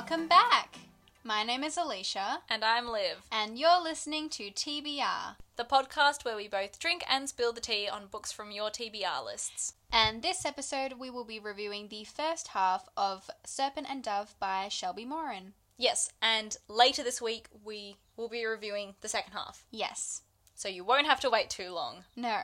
Welcome back! My name is Alicia, And I'm Liv, and you're listening to TBR. the podcast where we both drink and spill the tea on books from your TBR lists. And this episode, we will be reviewing the first half of Serpent and Dove by Shelby Mahurin. Yes, and later this week we will be reviewing the second half, Yes. so you won't have to wait too long. No.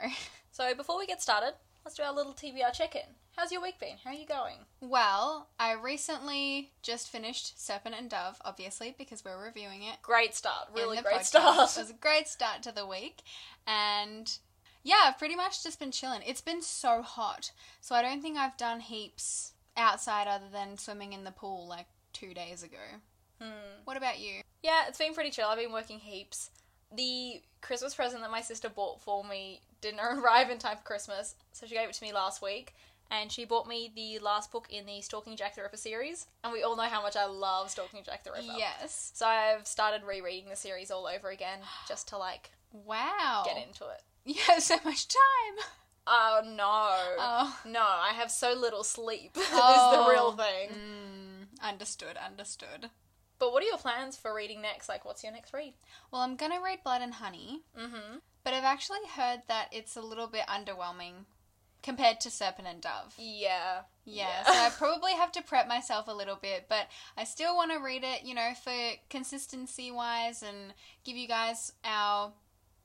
So before we get started, let's do our little TBR check in. How's your week been? How are you going? Well, I recently just finished Serpent and Dove, obviously, because we're reviewing it. Great start, really great podcast. start. It was a great start to the week. And yeah, I've pretty much just been chilling. It's been so hot. So I don't think I've done heaps outside other than swimming in the pool like two days ago. Hmm. What about you? Yeah, it's been pretty chill. I've been working heaps. The Christmas present that my sister bought for me didn't arrive in time for Christmas, so she gave it to me last week. And she bought me the last book in the Stalking Jack the Ripper series. And we all know how much I love Stalking Jack the Ripper. Yes. So I've started rereading the series all over again just to like Wow. get into it. You have so much time. Oh no. Oh. No, I have so little sleep. This is Oh. the real thing. Mm, understood, understood. But what are your plans for reading next? Like, what's your next read? Well, I'm gonna read Blood and Honey, Mm-hmm. but I've actually heard that it's a little bit underwhelming compared to Serpent and Dove. Yeah. Yeah, so I probably have to prep myself a little bit, but I still want to read it, you know, for consistency wise and give you guys our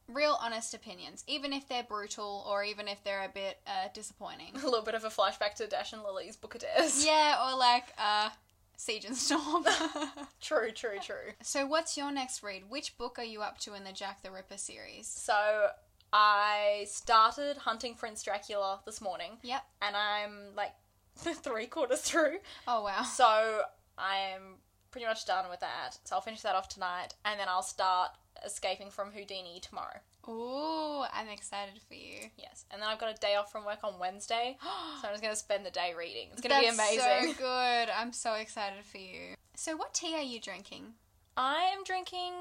real honest opinions, even if they're brutal or even if they're a bit uh, disappointing. a little bit of a flashback to Dash and Lily's Book of Dares. yeah, or like uh, Siege and Storm. True, true, true. so, what's your next read? Which book are you up to in the Jack the Ripper series? So I started hunting Prince Dracula this morning, Yep. and I'm like three quarters through. Oh, wow. So I'm pretty much done with that. So I'll finish that off tonight, and then I'll start escaping from Houdini tomorrow. Ooh, I'm excited for you. Yes, and then I've got a day off from work on Wednesday, so I'm just gonna spend the day reading. It's gonna be amazing. so good. I'm so excited for you. So, what tea are you drinking? I am drinking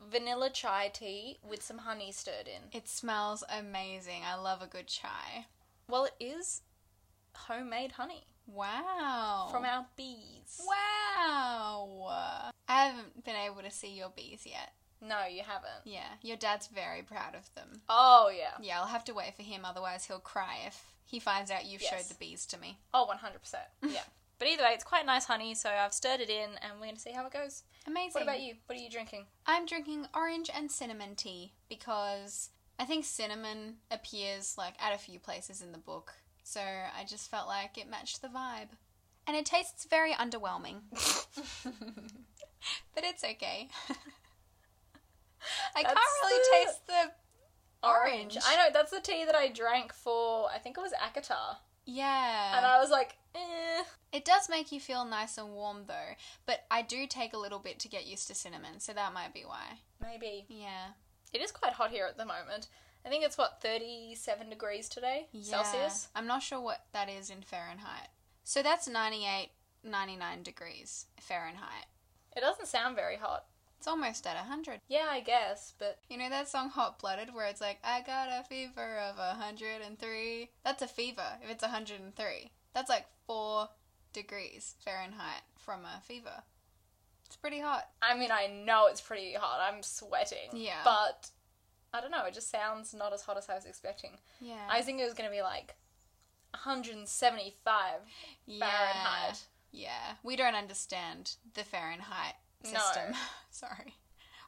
vanilla chai tea with some honey stirred in. It smells amazing. I love a good chai. Well, it is homemade honey Wow. from our bees. Wow. I haven't been able to see your bees yet. No, you haven't. Yeah, your dad's very proud of them. Oh yeah. Yeah, I'll have to wait for him, otherwise he'll cry if he finds out you've Yes. showed the bees to me. Oh, 100%. Yeah. But either way, it's quite nice honey, so I've stirred it in and we're going to see how it goes. Amazing. What about you? What are you drinking? I'm drinking orange and cinnamon tea because I think cinnamon appears like at a few places in the book. So I just felt like it matched the vibe. And it tastes very underwhelming. but it's okay. I can't really the- taste the Orange. Orange. I know, that's the tea that I drank for, I think it was ACOTAR. Yeah. And I was like, eh. It does make you feel nice and warm though, but I do take a little bit to get used to cinnamon, so that might be why. Maybe. Yeah. It is quite hot here at the moment. I think it's, what, 37 degrees today? Yeah. Celsius? I'm not sure what that is in Fahrenheit. So that's 98, 99 degrees Fahrenheit. It doesn't sound very hot. It's almost at 100. Yeah, I guess, but You know that song Hot Blooded where it's like, I got a fever of 103? That's a fever if it's 103. That's like 4 degrees Fahrenheit from a fever. It's pretty hot. I mean, I know it's pretty hot. I'm sweating. Yeah. But I don't know. It just sounds not as hot as I was expecting. Yeah. I think it was going to be like 175 yeah. Fahrenheit. Yeah. We don't understand the Fahrenheit system. No. system. Sorry.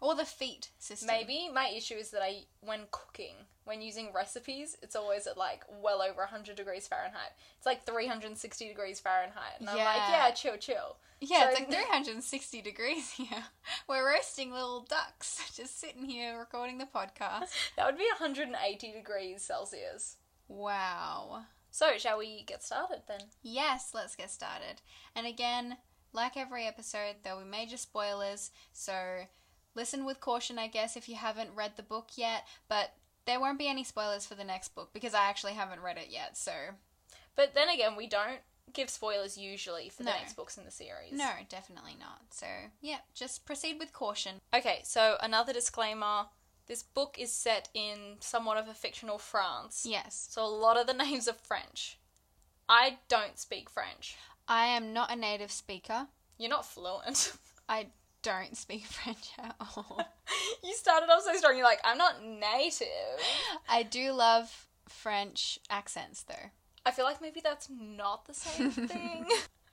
Or the feet system. Maybe my issue is that I, when cooking, when using recipes, it's always at like well over 100 degrees Fahrenheit. It's like 360 degrees Fahrenheit. And I'm like, Yeah. yeah, chill, chill. Yeah, it's like 360 degrees here. We're roasting little ducks, just sitting here recording the podcast. That would be 180 degrees Celsius. Wow. So, shall we get started then? Yes, let's get started. And again, like every episode, there'll be major spoilers, so listen with caution, I guess, if you haven't read the book yet, but there won't be any spoilers for the next book because I actually haven't read it yet, so But then again, we don't give spoilers usually for the next books in the series. no, definitely not. So, yeah, just proceed with caution. Okay, so another disclaimer this book is set in somewhat of a fictional France. Yes. So a lot of the names are French. I don't speak French. I am not a native speaker, You're not fluent. I don't speak French at all. you started off so strong. You're like, I'm not native. I do love French accents though. I feel like maybe that's not the same thing.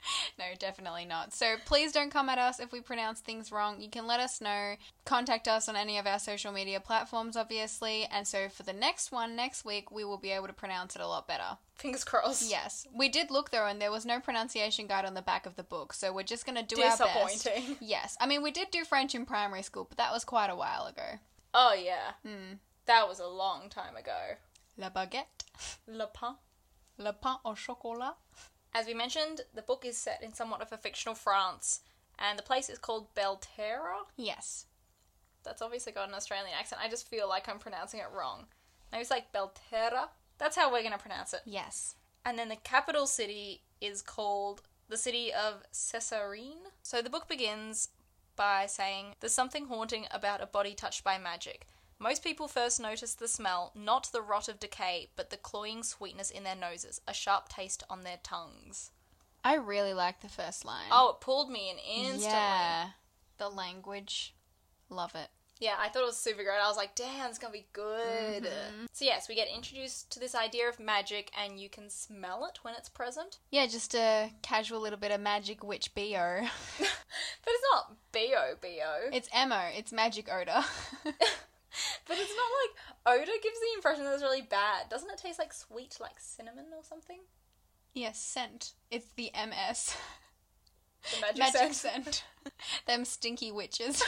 No, definitely not. So please don't come at us if we pronounce things wrong. You can let us know. Contact us on any of our social media platforms, obviously. And so for the next one, next week, we will be able to pronounce it a lot better. Fingers crossed. Yes. We did look though, and there was no pronunciation guide on the back of the book. So we're just going to do our best. Disappointing. Yes. I mean, we did do French in primary school, but that was quite a while ago. Oh yeah, Hmm. that was a long time ago. La baguette. Le pain. Le pain au chocolat. As we mentioned, the book is set in somewhat of a fictional France, and the place is called Belterra. Yes. That's obviously got an Australian accent. I just feel like I'm pronouncing it wrong. Maybe it's like Belterra. That's how we're going to pronounce it. Yes. And then the capital city is called the city of Cesarine. So the book begins by saying there's something haunting about a body touched by magic. Most people first notice the smell, not the rot of decay, but the cloying sweetness in their noses, a sharp taste on their tongues. I really like the first line. Oh, it pulled me in instantly. Yeah. The language. Love it. Yeah, I thought it was super great. I was like, damn, it's gonna be good. Mm-hmm. So, yes, we get introduced to this idea of magic, and you can smell it when it's present. Yeah, just a casual little bit of magic witch BO. But it's not BO BO. it's Mo. It's magic odor. But it's not like odor gives the impression that it's really bad. Doesn't it taste like sweet, like cinnamon or something? yes, scent. It's the MS. The magic, Magic scent. scent. Them stinky witches.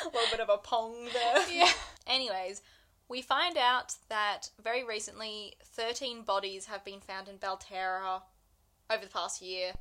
A little bit of a pong there. yeah. Anyways, we find out that very recently 13 bodies have been found in Belterra over the past year,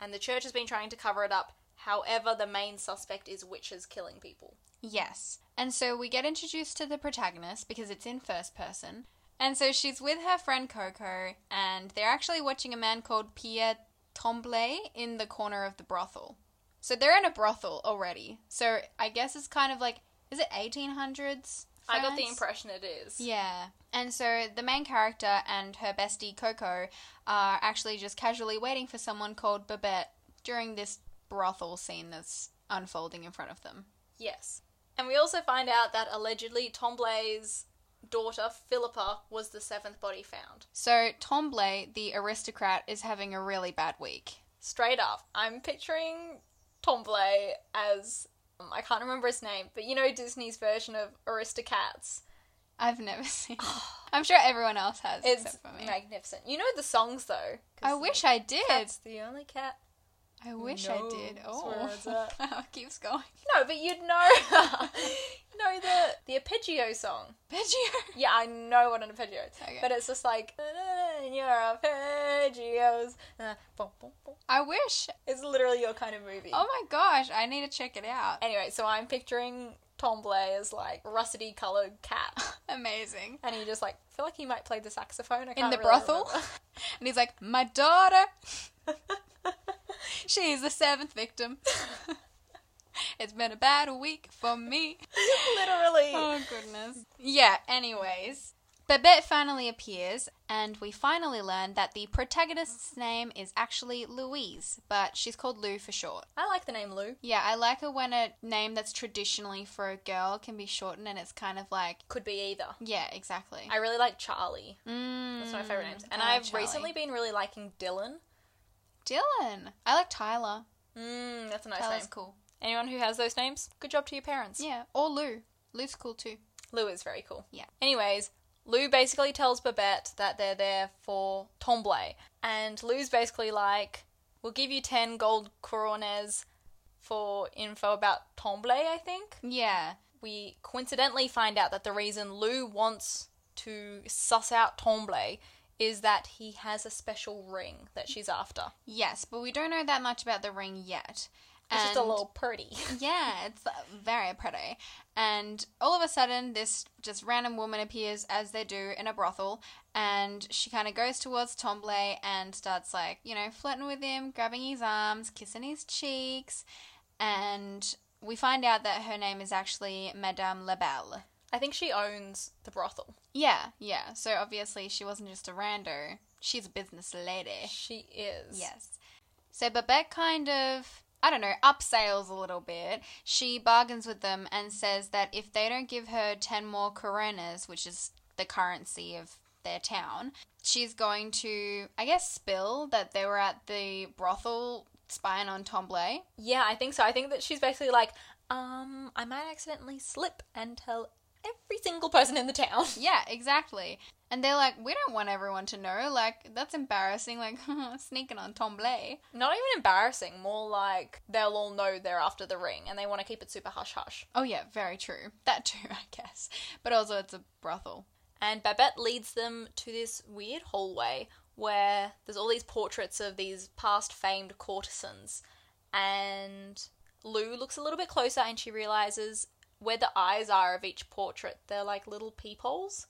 and the church has been trying to cover it up. However, the main suspect is witches killing people. Yes. And so we get introduced to the protagonist because it's in first person. And so she's with her friend Coco, and they're actually watching a man called Pierre Tremblay in the corner of the brothel. So they're in a brothel already. So I guess it's kind of like, is it 1800s? I got the impression it is. Yeah. And so the main character and her bestie Coco are actually just casually waiting for someone called Babette during this brothel scene that's unfolding in front of them. Yes. And we also find out that allegedly Tomblay's daughter, Filippa, was the seventh body found. So Tremblay, the aristocrat, is having a really bad week. Straight up, I'm picturing Tomblay as. um, I can't remember his name, but you know Disney's version of Aristocats. I've never seen. it. I'm sure everyone else has, It's except for me. magnificent. You know the songs though. I wish I did. Cat's the only cat. I wish I did. Oh, where it's at. wow, it keeps going. No, but you'd know. know the the arpeggio song. Arpeggio. Yeah, I know what an arpeggio is. Okay. But it's just like "In your arpeggios. Uh. I wish. It's literally your kind of movie. Oh my gosh, I need to check it out. Anyway, so I'm picturing Tomblay as like russety coloured cat. Amazing. and he just like I feel like he might play the saxophone. In the really brothel? And he's like, My daughter. She's the seventh victim. it's been a bad week for me. Literally. Oh, goodness. Yeah, anyways. Babette finally appears, and we finally learn that the protagonist's name is actually Louise, but she's called Lou for short. I like the name Lou. Yeah, I like it when a name that's traditionally for a girl can be shortened, and it's kind of like, Could be either. yeah, exactly. I really like Charlie. Mm, That's one of my favorite names. And like I've Charlie. recently been really liking Dylan. Dylan. I like Tyler. Mm, that's a nice Tyler's name. cool. Anyone who has those names, good job to your parents. Yeah, or Lou. Lou's cool too. Lou is very cool. Yeah. Anyways, Lou basically tells Babette that they're there for Tomblay. And Lou's basically like, we'll give you 10 gold couronnes for info about Tomblay, I think. Yeah. We coincidentally find out that the reason Lou wants to suss out Tomblay is that he has a special ring that she's after. Yes, but we don't know that much about the ring yet. It's just a little pretty. Yeah, it's very pretty. And all of a sudden, this just random woman appears, as they do in a brothel, and she kind of goes towards Tomblay and starts, like, you know, flirting with him, grabbing his arms, kissing his cheeks, and we find out that her name is actually Madame Labelle. I think she owns the brothel. Yeah, yeah. So obviously, she wasn't just a rando, she's a business lady. She is. Yes. So Babette kind of. I don't know, upsells a little bit. She bargains with them and says that if they don't give her 10 more coronas, which is the currency of their town, she's going to, I guess, spill that they were at the brothel spying on Tomblay. Yeah, I think so. I think that she's basically like, um, I might accidentally slip and tell every single person in the town. Yeah, exactly. And they're like, we don't want everyone to know. Like, that's embarrassing. Like, sneaking on Tomblay. Not even embarrassing, more like they'll all know they're after the ring and they want to keep it super hush hush. Oh, yeah, very true. That too, I guess. But also, it's a brothel. And Babette leads them to this weird hallway where there's all these portraits of these past famed courtesans. And Lou looks a little bit closer and she realizes where the eyes are of each portrait, they're like little peepholes,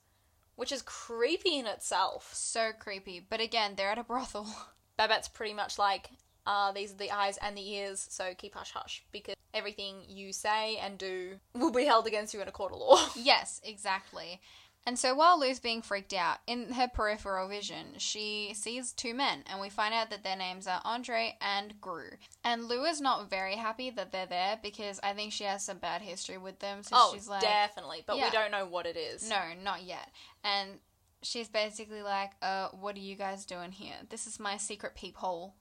which is creepy in itself. So creepy. But again, they're at a brothel. Babette's pretty much like, uh, these are the eyes and the ears, so keep hush hush, because everything you say and do will be held against you in a court of law. yes, exactly. And so while Lou's being freaked out, in her peripheral vision, she sees two men, and we find out that their names are Andre and Grue. And Lou is not very happy that they're there because I think she has some bad history with them. So oh, she's like, definitely, but Yeah. we don't know what it is. No, not yet. And she's basically like, uh, what are you guys doing here? This is my secret peephole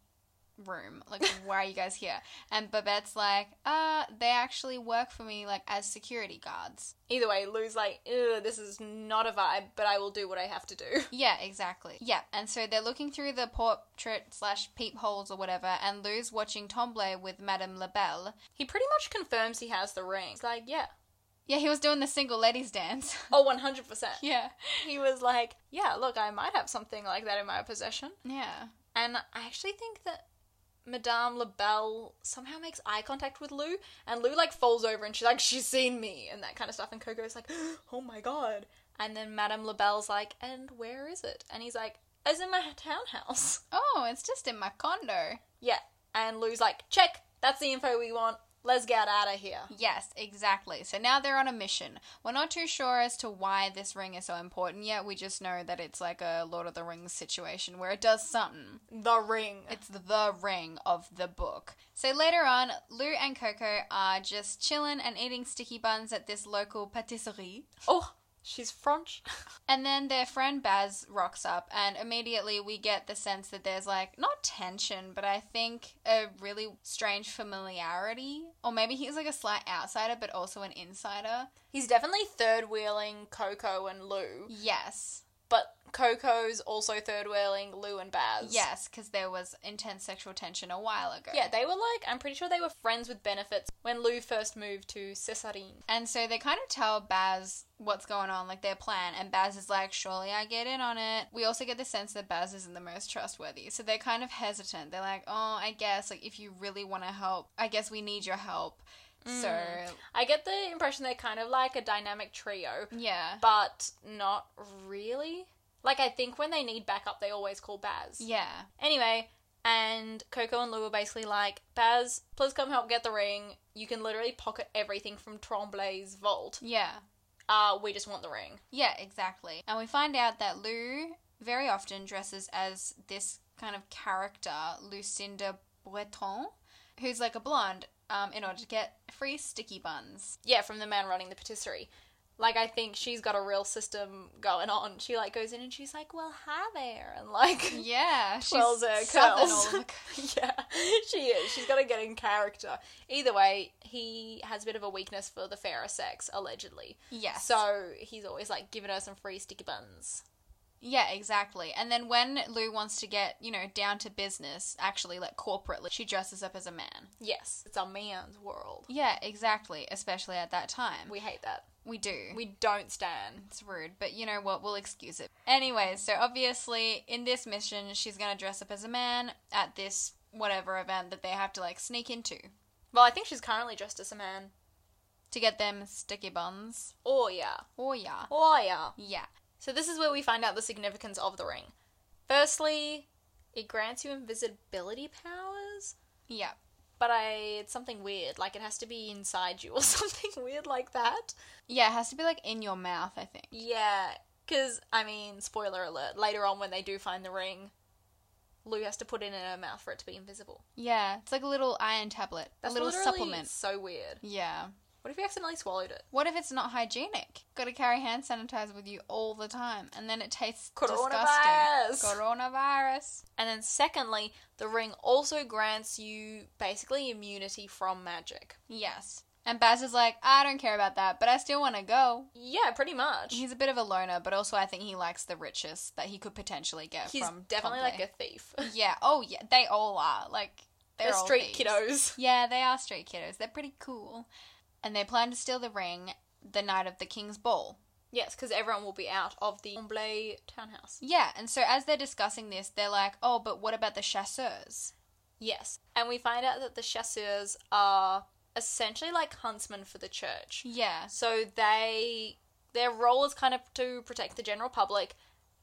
room. Like, why are you guys here? And Babette's like, uh, they actually work for me, like, as security guards. Either way, Lou's like, Ugh, this is not a vibe, but I will do what I have to do. Yeah, exactly. Yeah, and so they're looking through the portrait slash peepholes or whatever, and Lou's watching Tomblay with Madame Labelle. He pretty much confirms he has the ring. He's like, yeah. Yeah, he was doing the single ladies dance. Oh, 100%. yeah. He was like, yeah, look, I might have something like that in my possession. Yeah. And I actually think that Madame LaBelle somehow makes eye contact with Lou, and Lou like falls over and she's like, she's seen me, and that kind of stuff. And Coco's like, oh my god. And then Madame LaBelle's like, and where is it? And he's like, it's in my townhouse. Oh, it's just in my condo. Yeah. And Lou's like, check, that's the info we want. Let's get out of here. Yes, exactly. So now they're on a mission. We're not too sure as to why this ring is so important yet. We just know that it's like a Lord of the Rings situation where it does something. The ring. It's the ring of the book. So later on, Lou and Coco are just chilling and eating sticky buns at this local patisserie. oh, she's French. And then their friend Bas rocks up, and immediately we get the sense that there's like, not tension, but I think a really strange familiarity. Or maybe he's like a slight outsider, but also an insider. He's definitely third wheeling Coco and Lou, Yes. But Coco's also third wheeling Lou and Bas. Yes, because there was intense sexual tension a while ago. Yeah, they were like, I'm pretty sure they were friends with benefits when Lou first moved to Cesarine. And so they kind of tell Bas what's going on, like their plan, and Bas is like, Surely I get in on it. We also get the sense that Bas isn't the most trustworthy. So they're kind of hesitant. They're like, Oh, I guess, like, if you really want to help, I guess we need your help. So, I get the impression they're kind of like a dynamic trio, yeah. but not really. Like, I think when they need backup, they always call Bas. Yeah. Anyway, and Coco and Lou are basically like, Bas, please come help get the ring. You can literally pocket everything from Tremblay's vault. Yeah. Uh, we just want the ring. Yeah, exactly. And we find out that Lou very often dresses as this kind of character, Lucinda Breton, who's like a blonde, um, in order to get free sticky buns. Yeah, from the man running the patisserie. Like, I think she's got a real system going on. She, like, goes in and she's like, well, hi there. And, like, Yeah, she's twirls her curls. yeah, she is. She's got to get in character. Either way, he has a bit of a weakness for the fairer sex, allegedly. Yes. So he's always like giving her some free sticky buns. Yeah, exactly. And then when Lou wants to get, you know, down to business, actually, like corporately, she dresses up as a man. Yes, it's a man's world. Yeah, exactly. Especially at that time. We hate that. We do. We don't stand. It's rude, but you know what? We'll excuse it. Anyways, so obviously in this mission, she's gonna dress up as a man at this whatever event that they have to like sneak into Well, I think she's currently dressed as a man. to get them sticky buns. Oh yeah. Oh yeah, Oh yeah. yeah, So this is where we find out the significance of the ring. Firstly, it grants you invisibility powers, yeah. but I it's something weird. Like it has to be inside you or something weird like that. Yeah, it has to be like in your mouth, I think. Yeah, because I mean, spoiler alert. Later on, when they do find the ring, Lou has to put it in her mouth for it to be invisible. Yeah, it's like a little iron tablet, That's a little supplement. So weird. Yeah. What if you accidentally swallowed it? What if it's not hygienic? Got to carry hand sanitizer with you all the time, and then it tastes Coronavirus. disgusting. Coronavirus. And then secondly, the ring also grants you basically immunity from magic. Yes. And Bas is like, I don't care about that, but I still want to go. Yeah, pretty much. He's a bit of a loner, but also I think he likes the riches that he could potentially get He's from definitely Pompeii. like a thief. Yeah. Oh, yeah. They all are. Like they're, They're all street thieves. kiddos. Yeah, they are street kiddos. They're pretty cool. And they plan to steal the ring the night of the king's ball. Yes, because everyone will be out of the Omblay townhouse. Yeah, and so as they're discussing this, they're like, "Oh, but what about the chasseurs?" Yes. And we find out that the chasseurs are essentially like huntsmen for the church. Yeah. So they their role is kind of to protect the general public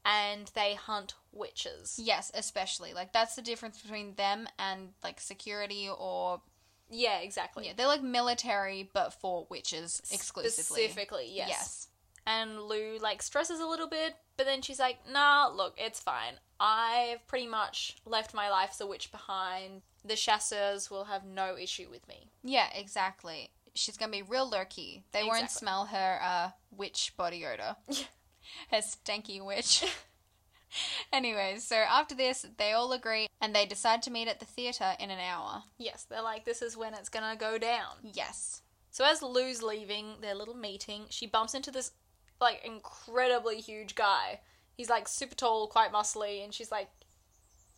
and they hunt witches. Yes, especially like that's the difference between them and like security or Yeah, exactly. yeah, they're like military but for witches exclusively. Specifically, yes. Yes. And Lou like stresses a little bit, but then she's like, "Nah, look, it's fine. I've pretty much left my life as a witch behind. The chasseurs will have no issue with me." Yeah, exactly. She's gonna be real lurky. They won't smell her uh, witch body odor. her stanky witch. Anyways, so after this, they all agree and they decide to meet at the theatre in an hour. Yes, they're like, "This is when it's gonna go down." Yes. So as Lou's leaving their little meeting, she bumps into this like incredibly huge guy. He's like super tall, quite muscly, and she's like,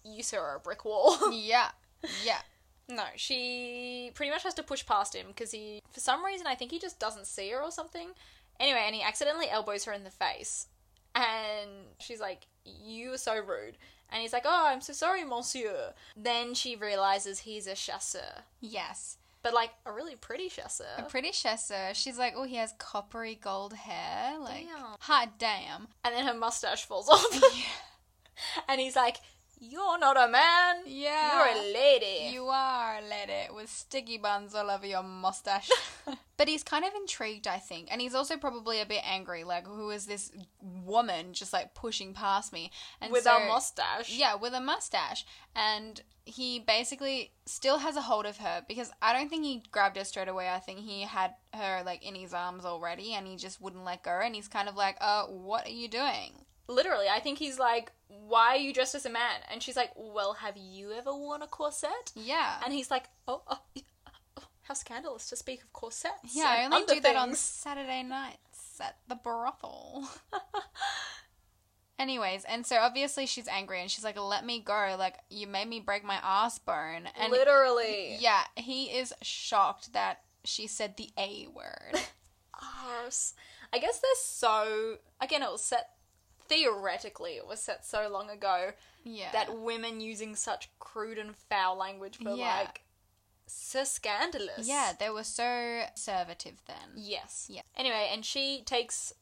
"You sir are a brick wall." Yeah. Yeah. no, she pretty much has to push past him because he, for some reason, I think he just doesn't see her or something. Anyway, and he accidentally elbows her in the face, and she's like, "You are so rude." And he's like, "Oh, I'm so sorry, monsieur." Then she realizes he's a chasseur, Yes. but like a really pretty chasseur. A pretty chasseur. She's like, oh, he has coppery gold hair. Like, Damn. hot damn. and then her mustache falls off. yeah. and he's like, You're not a man. Yeah. You're a lady. You are, a lady, with sticky buns all over your mustache. but he's kind of intrigued, I think. And he's also probably a bit angry. Like, who is this woman just like pushing past me? And With so, a mustache. Yeah, with a mustache. And he basically still has a hold of her because I don't think he grabbed her straight away. I think he had her like in his arms already and he just wouldn't let go. And he's kind of like, uh, what are you doing? Literally, I think he's like, Why are you dressed as a man? And she's like, Well, have you ever worn a corset? Yeah. And he's like, Oh, oh, oh how scandalous to speak of corsets. yeah, I only do that on. Saturday nights at the brothel. Anyways, and so obviously she's angry and she's like, "Let me go! Like you made me break my ass bone." And Literally. yeah, he is shocked that she said the A word. Arse. I guess they're so. Again, it was set. Theoretically, it was set so long ago Yeah, that women using such crude and foul language were Yeah. like so scandalous. yeah, they were so conservative then. Yes. Yeah. Anyway, and she takes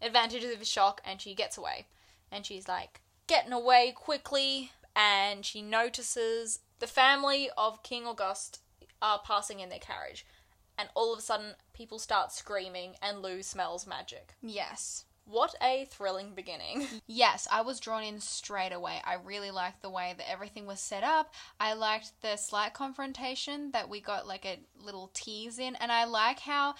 advantage of his shock and she gets away. And she's like getting away quickly and she notices the family of King August are passing in their carriage. And all of a sudden people start screaming and Lou smells magic. Yes. What a thrilling beginning. Yes, I was drawn in straight away. I really liked the way that everything was set up. I liked the slight confrontation that we got like a little tease in, and I like how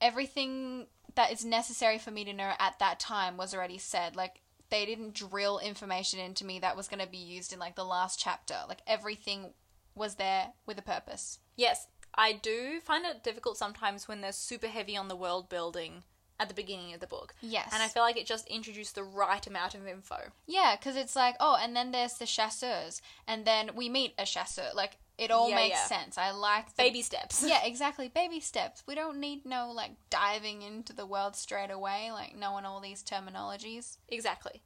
everything that is necessary for me to know at that time was already said. Like they didn't drill information into me that was going to be used in like the last chapter. Like everything was there with a purpose. yes, I do find it difficult sometimes when they're super heavy on the world building at the beginning of the book. Yes. And I feel like it just introduced the right amount of info. Yeah, because it's like, oh, and then there's the chasseurs, and then we meet a chasseur. Like, it all Yeah, makes yeah. sense. I like the Baby steps. yeah, exactly. Baby steps. We don't need no like diving into the world straight away, like knowing all these terminologies. Exactly.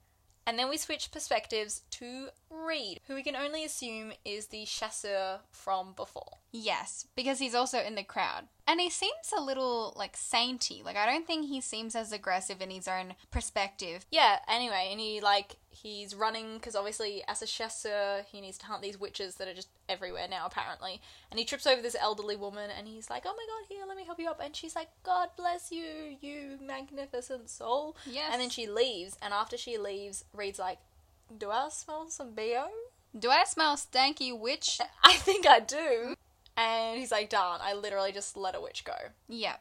And then we switch perspectives to Reid, who we can only assume is the chasseur from before. Yes, because he's also in the crowd. And he seems a little like sainty. Like I don't think he seems as aggressive in his own perspective. Yeah, anyway, and he, like, he's running because obviously, as a chasseur, he needs to hunt these witches that are just everywhere now, apparently. And he trips over this elderly woman and he's like, oh my god, here, let me help you up. And she's like, God bless you, you magnificent soul. Yes. And then she leaves, and after she leaves, Reid's like, do I smell some BO? Do I smell stanky witch? I think I do. And he's like, darn, I literally just let a witch go. Yep.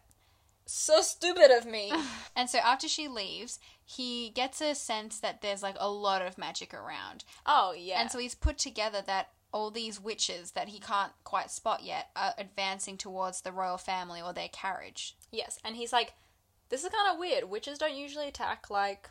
So stupid of me. And so after she leaves, he gets a sense that there's like a lot of magic around. oh, yeah. And so he's put together that all these witches that he can't quite spot yet are advancing towards the royal family or their carriage. yes, and he's like, this is kind of weird. Witches don't usually attack like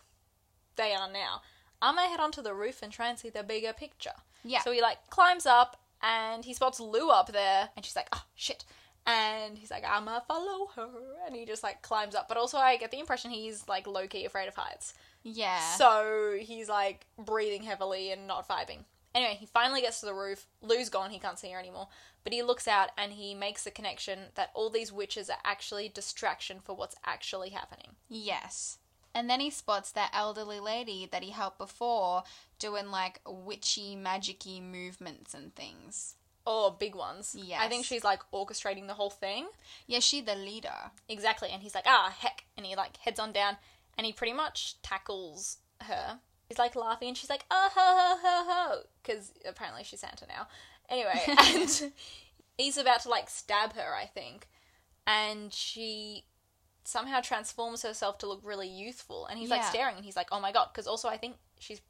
they are now. I'm gonna head onto the roof and try and see the bigger picture. Yeah. So he like climbs up and he spots Lou up there, and she's like, oh shit. And he's like, I'ma follow her. And he just like climbs up. But also, I get the impression he's like low key afraid of heights. Yeah. So he's like breathing heavily and not vibing. Anyway, he finally gets to the roof. Lou's gone, he can't see her anymore. But he looks out and he makes the connection that all these witches are actually distraction for what's actually happening. yes. And then he spots that elderly lady that he helped before doing like witchy, magicy movements and things. Oh, big ones. Yeah. I think she's like orchestrating the whole thing. Yeah, she the leader. Exactly. And he's like, ah, heck. And he like heads on down and he pretty much tackles her. He's like laughing and she's like, oh, ho, ho, ho, ho. Because apparently she's Santa now. Anyway, and he's about to like stab her, I think. And she somehow transforms herself to look really youthful. And he's like staring and he's like, oh my god. Because also I think she's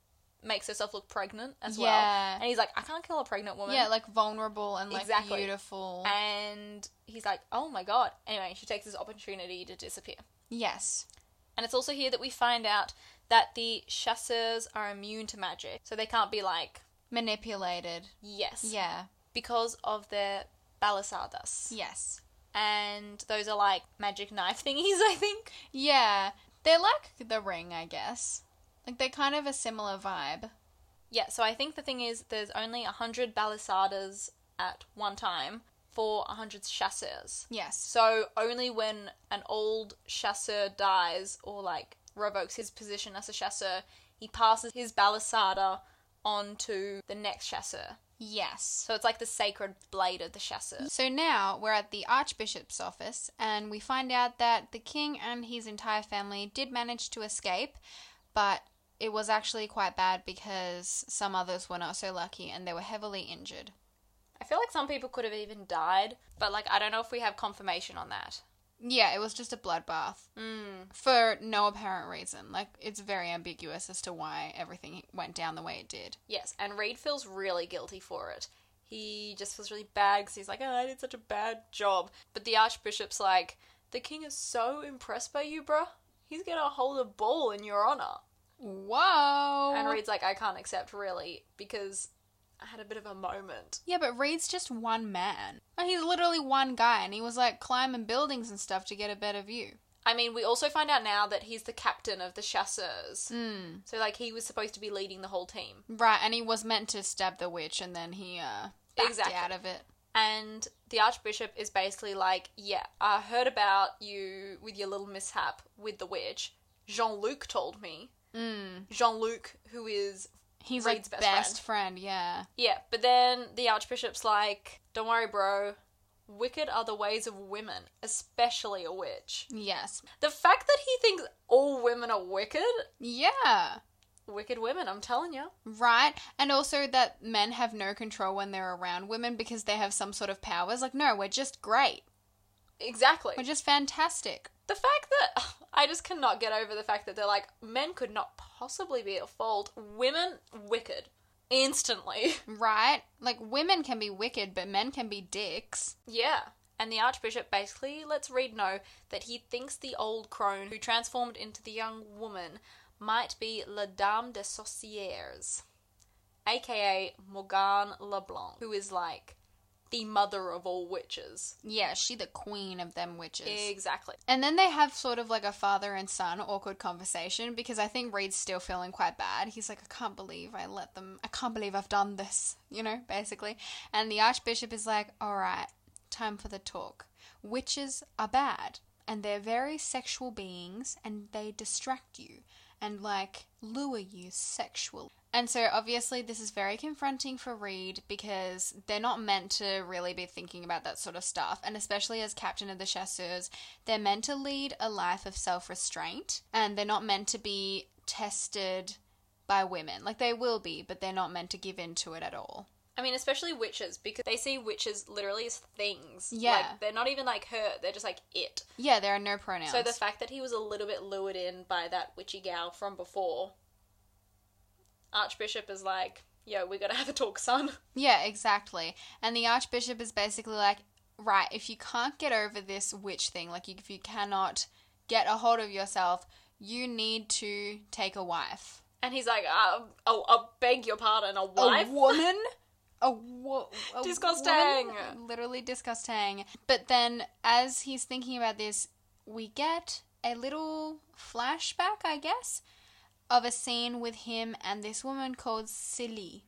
makes herself look pregnant as well. And he's like, I can't kill a pregnant woman. Yeah, like vulnerable and like Exactly. beautiful. And he's like, oh my god. Anyway, she takes this opportunity to disappear. yes. And it's also here that we find out that the chasseurs are immune to magic. So they can't be like, Manipulated. yes. Yeah. Because of their Balisardas. Yes. And those are like magic knife thingies, I think. Yeah. They're like the ring, I guess. Like they're kind of a similar vibe. Yeah, so I think the thing is there's only 100 Balisardas at one time for 100 chasseurs. Yes. So only when an old chasseur dies or like revokes his position as a chasseur, he passes his Balisarda on to the next chasseur. Yes. So it's like the sacred blade of the chasseur. So now we're at the Archbishop's office, and we find out that the king and his entire family did manage to escape, but it was actually quite bad because some others were not so lucky and they were heavily injured. I feel like some people could have even died, but like I don't know if we have confirmation on that. Yeah, it was just a bloodbath Mm. for no apparent reason. Like, it's very ambiguous as to why everything went down the way it did. Yes, and Reid feels really guilty for it. He just feels really bad because he's like, oh, I did such a bad job. But the Archbishop's like, the king is so impressed by you, bruh. He's gonna hold a ball in your honor. Whoa! And Reid's like, I can't accept really because I had a bit of a moment. Yeah, but Reid's just one man. He's literally one guy, and he was like climbing buildings and stuff to get a better view. I mean, we also find out now that he's the captain of the chasseurs. Hmm. So, like, he was supposed to be leading the whole team. Right, and he was meant to stab the witch, and then he uh backed Exactly. out of it. And the Archbishop is basically like, Yeah, I heard about you with your little mishap with the witch. Jean Luc told me. Mm. Jean Luc, who is. He's Reid's like best best, friend. yeah. Yeah, but then the Archbishop's like, Don't worry, bro. Wicked are the ways of women, especially a witch. Yes. The fact that he thinks all women are wicked, Yeah. wicked women, I'm telling you. Right? And also that men have no control when they're around women because they have some sort of powers. Like, no, we're just great. Exactly. We're just fantastic. The fact that I just cannot get over the fact that they're like men could not possibly be at fault, women wicked instantly. Right? Like, women can be wicked, but men can be dicks. yeah. And the Archbishop basically lets Reid know that he thinks the old crone who transformed into the young woman might be La Dame des Sorcières, aka Morgane LeBlanc, who is like the mother of all witches. Yeah, she the queen of them witches. Exactly. And then they have sort of like a father and son awkward conversation because I think Reid's still feeling quite bad. He's like, I can't believe I let them, I can't believe I've done this, you know, basically. And the Archbishop is like, all right, time for the talk. Witches are bad and they're very sexual beings and they distract you and like lure you sexually. And so obviously this is very confronting for Reid because they're not meant to really be thinking about that sort of stuff. And especially as captain of the chasseurs, they're meant to lead a life of self-restraint and they're not meant to be tested by women. Like they will be, but they're not meant to give in to it at all. I mean, especially witches, because they see witches literally as things. Yeah. Like, they're not even like her, they're just like it. Yeah, there are no pronouns. So the fact that he was a little bit lured in by that witchy gal from before, Archbishop is like, yo, we gotta have a talk, son. Yeah, exactly. And the Archbishop is basically like, right, if you can't get over this witch thing, like if you cannot get a hold of yourself, you need to take a wife. And he's like, uh, oh, I'll beg your pardon, a wife? A woman? A, wo- a Disgusting. woman? Literally disgusting. But then, as he's thinking about this, we get a little flashback, I guess, of a scene with him and this woman called Célie.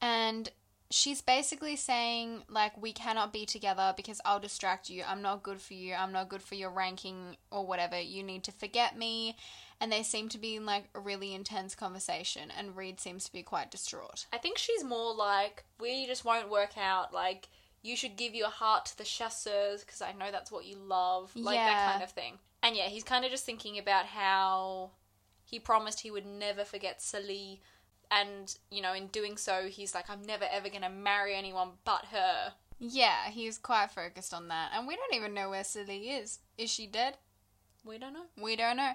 And she's basically saying, like, we cannot be together because I'll distract you. I'm not good for you. I'm not good for your ranking or whatever. You need to forget me. And they seem to be in, like, a really intense conversation. And Reid seems to be quite distraught. I think she's more like, we just won't work out. Like, you should give your heart to the chasseurs because I know that's what you love. Like, that kind of thing. And yeah, he's kind of just thinking about how he promised he would never forget Célie. And, you know, in doing so, he's like, I'm never ever going to marry anyone but her. Yeah, he's quite focused on that. And we don't even know where Célie is. Is she dead? We don't know. We don't know.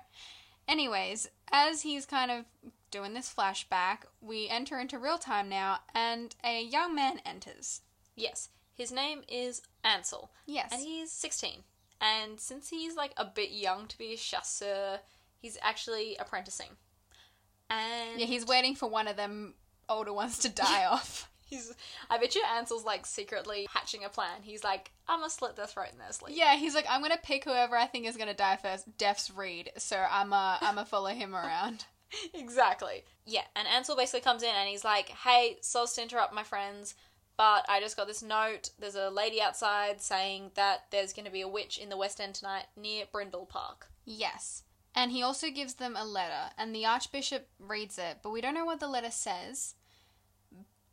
Anyways, as he's kind of doing this flashback, we enter into real time now, and a young man enters. Yes, his name is Ansel. Yes. And he's 16. And since he's like a bit young to be a chasseur, he's actually apprenticing. And yeah, he's waiting for one of them older ones to die off. he's I bet you Ansel's like secretly hatching a plan. He's like, I'm gonna slit their throat in their sleep. Yeah, he's like, I'm gonna pick whoever I think is gonna die first. Death's Reid, so I'm uh, I'm gonna follow him around. exactly. Yeah, and Ansel basically comes in and he's like, Hey, sorry to interrupt my friends, but I just got this note. There's a lady outside saying that there's gonna be a witch in the West End tonight near Brindle Park. Yes. And he also gives them a letter, and the Archbishop Reid's it, but we don't know what the letter says.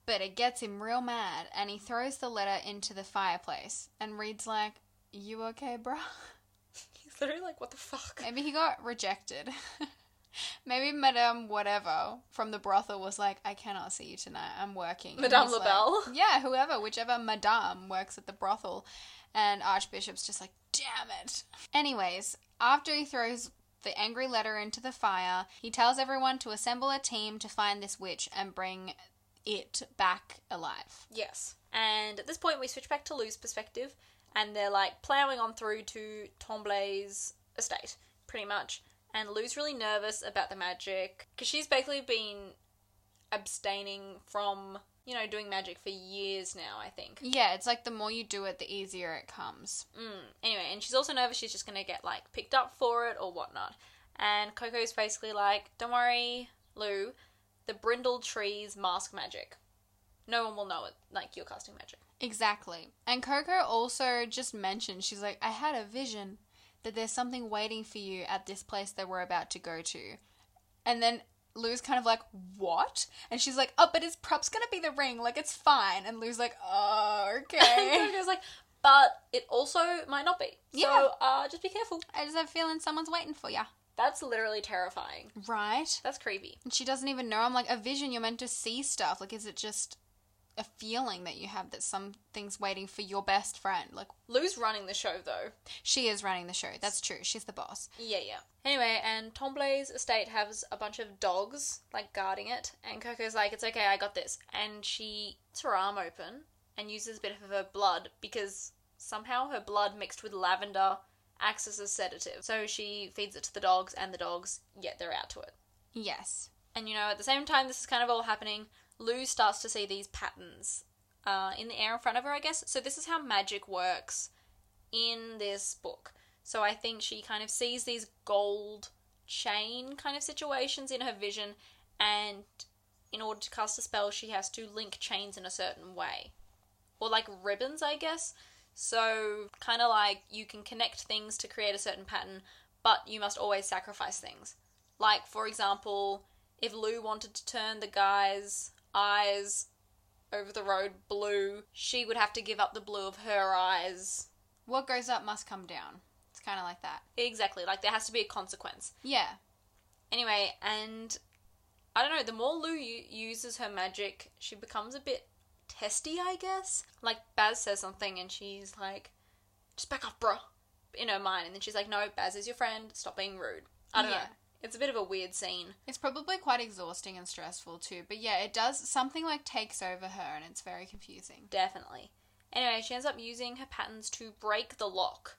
But it gets him real mad, and he throws the letter into the fireplace. And reads like, You okay, bruh? He's literally like, What the fuck? Maybe he got rejected. Maybe Madame whatever from the brothel was like, I cannot see you tonight. I'm working. Madame he's like- yeah, whoever, whichever Madame works at the brothel. And Archbishop's just like, damn it. Anyways, after he throws the angry letter into the fire, he tells everyone to assemble a team to find this witch and bring it back alive. Yes. And at this point, we switch back to Lou's perspective, and they're like plowing on through to Tomblay's estate, pretty much. And Lou's really nervous about the magic because she's basically been abstaining from, you know, doing magic for years now, I think. Yeah, it's like the more you do it, the easier it comes. Mm. Anyway, and she's also nervous she's just gonna get like picked up for it or whatnot. And Coco's basically like, "Don't worry, Lou. The brindle trees mask magic. No one will know it. Like you're casting magic." Exactly. And Coco also just mentioned, she's like, I had a vision that there's something waiting for you at this place that we're about to go to. And then Lou's kind of like, What? And she's like, Oh, but his prop's gonna be the ring. Like, it's fine. And Lou's like, Oh, And okay. Coco's like, "But it also might not be. Yeah. So uh, just be careful." I just have a feeling someone's waiting for ya. That's literally terrifying. Right? That's creepy. And she doesn't even know. I'm like, A vision, you're meant to see stuff. Like, is it just a feeling that you have that something's waiting for your best friend? Like, Lou's running the show though. she is running the show. That's true. She's the boss. Yeah, yeah. Anyway, and Tomblay's estate has a bunch of dogs, like, guarding it, and Coco's like, it's okay, I got this. And she eats her arm open and uses a bit of her blood because somehow her blood mixed with lavender acts as a sedative. So she feeds it to the dogs, and the dogs, yeah, they're out to it. Yes. And you know, at the same time this is kind of all happening, Lou starts to see these patterns uh, in the air in front of her, I guess. So this is how magic works in this book. So I think she kind of sees these gold chain kind of situations in her vision, and in order to cast a spell, she has to link chains in a certain way. Or like ribbons, I guess. So, kind of like you can connect things to create a certain pattern, but you must always sacrifice things. Like, for example, if Lou wanted to turn the guy's eyes over the road blue, she would have to give up the blue of her eyes. What goes up must come down. It's kind of like that. Exactly, like there has to be a consequence. Yeah. Anyway, and I don't know, the more Lou u- uses her magic, she becomes a bit testy, I guess. Like, Bas says something and she's like, just back off, bruh, in her mind. And then she's like, no, Bas is your friend, stop being rude. I don't Yeah. know. It's a bit of a weird scene. It's probably quite exhausting and stressful too. But yeah, it does something like takes over her and it's very confusing. Definitely. Anyway, she ends up using her patterns to break the lock,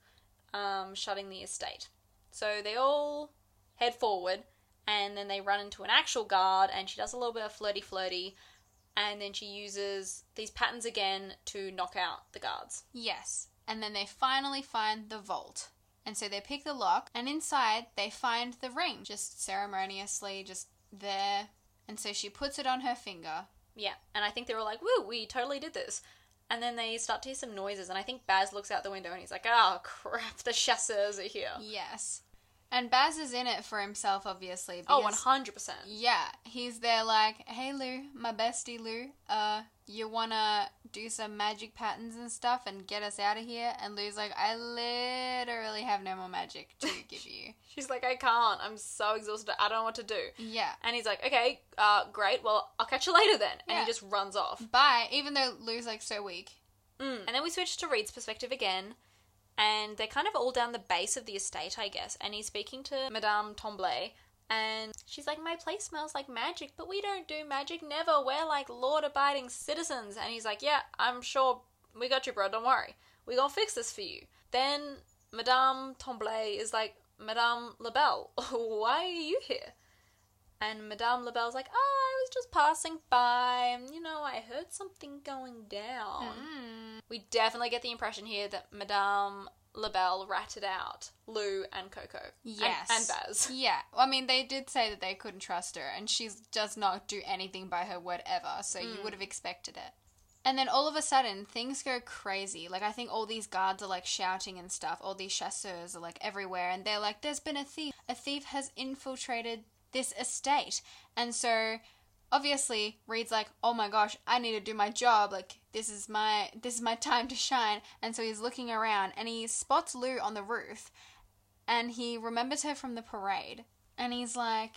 um, shutting the estate. So they all head forward, and then they run into an actual guard, and she does a little bit of flirty flirty, and then she uses these patterns again to knock out the guards. Yes. And then they finally find the vault. And so they pick the lock, and inside they find the ring, just ceremoniously, just there. And so she puts it on her finger. Yeah, and I think they're all like, "Woo, we totally did this." And then they start to hear some noises, and I think Bas looks out the window and he's like, "Oh crap, the chasseurs are here." Yes. And Bas is in it for himself, obviously. Oh, one hundred percent. Yeah, he's there like, hey Lou, my bestie Lou, uh, you wanna do some magic patterns and stuff and get us out of here? And Lou's like, I literally have no more magic to give you. She's like, "I can't. I'm so exhausted. I don't know what to do." Yeah. And he's like, okay, uh, great. Well, I'll catch you later then. And Yeah. he just runs off. Bye, even though Lou's like so weak. Mm. And then we switch to Reid's perspective again. And they're kind of all down the base of the estate, I guess. And he's speaking to Madame Tremblay. And she's like, My place smells like magic, but we don't do magic, never. We're like law abiding citizens. And he's like, Yeah, I'm sure we got you, bro. Don't worry. we gonna fix this for you. Then Madame Tremblay is like, Madame Labelle, why are you here? And Madame Labelle's like, Oh, I was just passing by. and, You know, I heard something going down. Mm. We definitely get the impression here that Madame Labelle ratted out Lou and Coco. Yes. And, Bas. Yeah. I mean, they did say that they couldn't trust her, and she does not do anything by her word ever, so you Mm. would have expected it. And then all of a sudden, things go crazy. Like, I think all these guards are like shouting and stuff. All these chasseurs are like everywhere, and they're like, there's been a thief. A thief has infiltrated this estate. And so, obviously, Reid's like, oh my gosh, I need to do my job. Like, this is my this is my time to shine. And so he's looking around, and he spots Lou on the roof, and he remembers her from the parade. And he's like,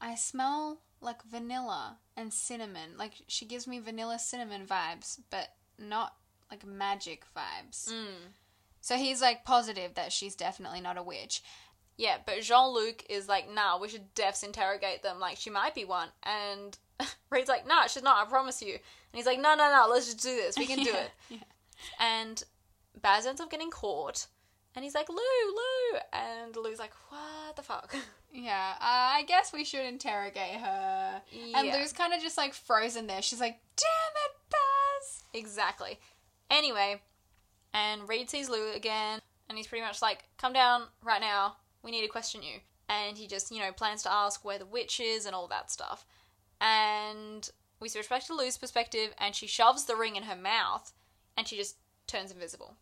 I smell like vanilla and cinnamon. Like she gives me vanilla cinnamon vibes, but not like magic vibes. Mm. So he's like positive that she's definitely not a witch. Yeah, but Jean Luc is like, nah, we should defs interrogate them. Like, she might be one. And Reid's like, nah, she's not, I promise you. And he's like, no, no, no, let's just do this. We can do it. yeah. And Bas ends up getting caught. And he's like, Lou, Lou. And Lou's like, what the fuck? Yeah, uh, I guess we should interrogate her. And Lou's kind of just like frozen there. She's like, damn it, Bas! Exactly. Anyway, and Reid sees Lou again, and he's pretty much like, "Come down right now. We need to question you." And he just, you know, plans to ask where the witch is and all that stuff. And we switch back to Lou's perspective, and she shoves the ring in her mouth, and she just turns invisible.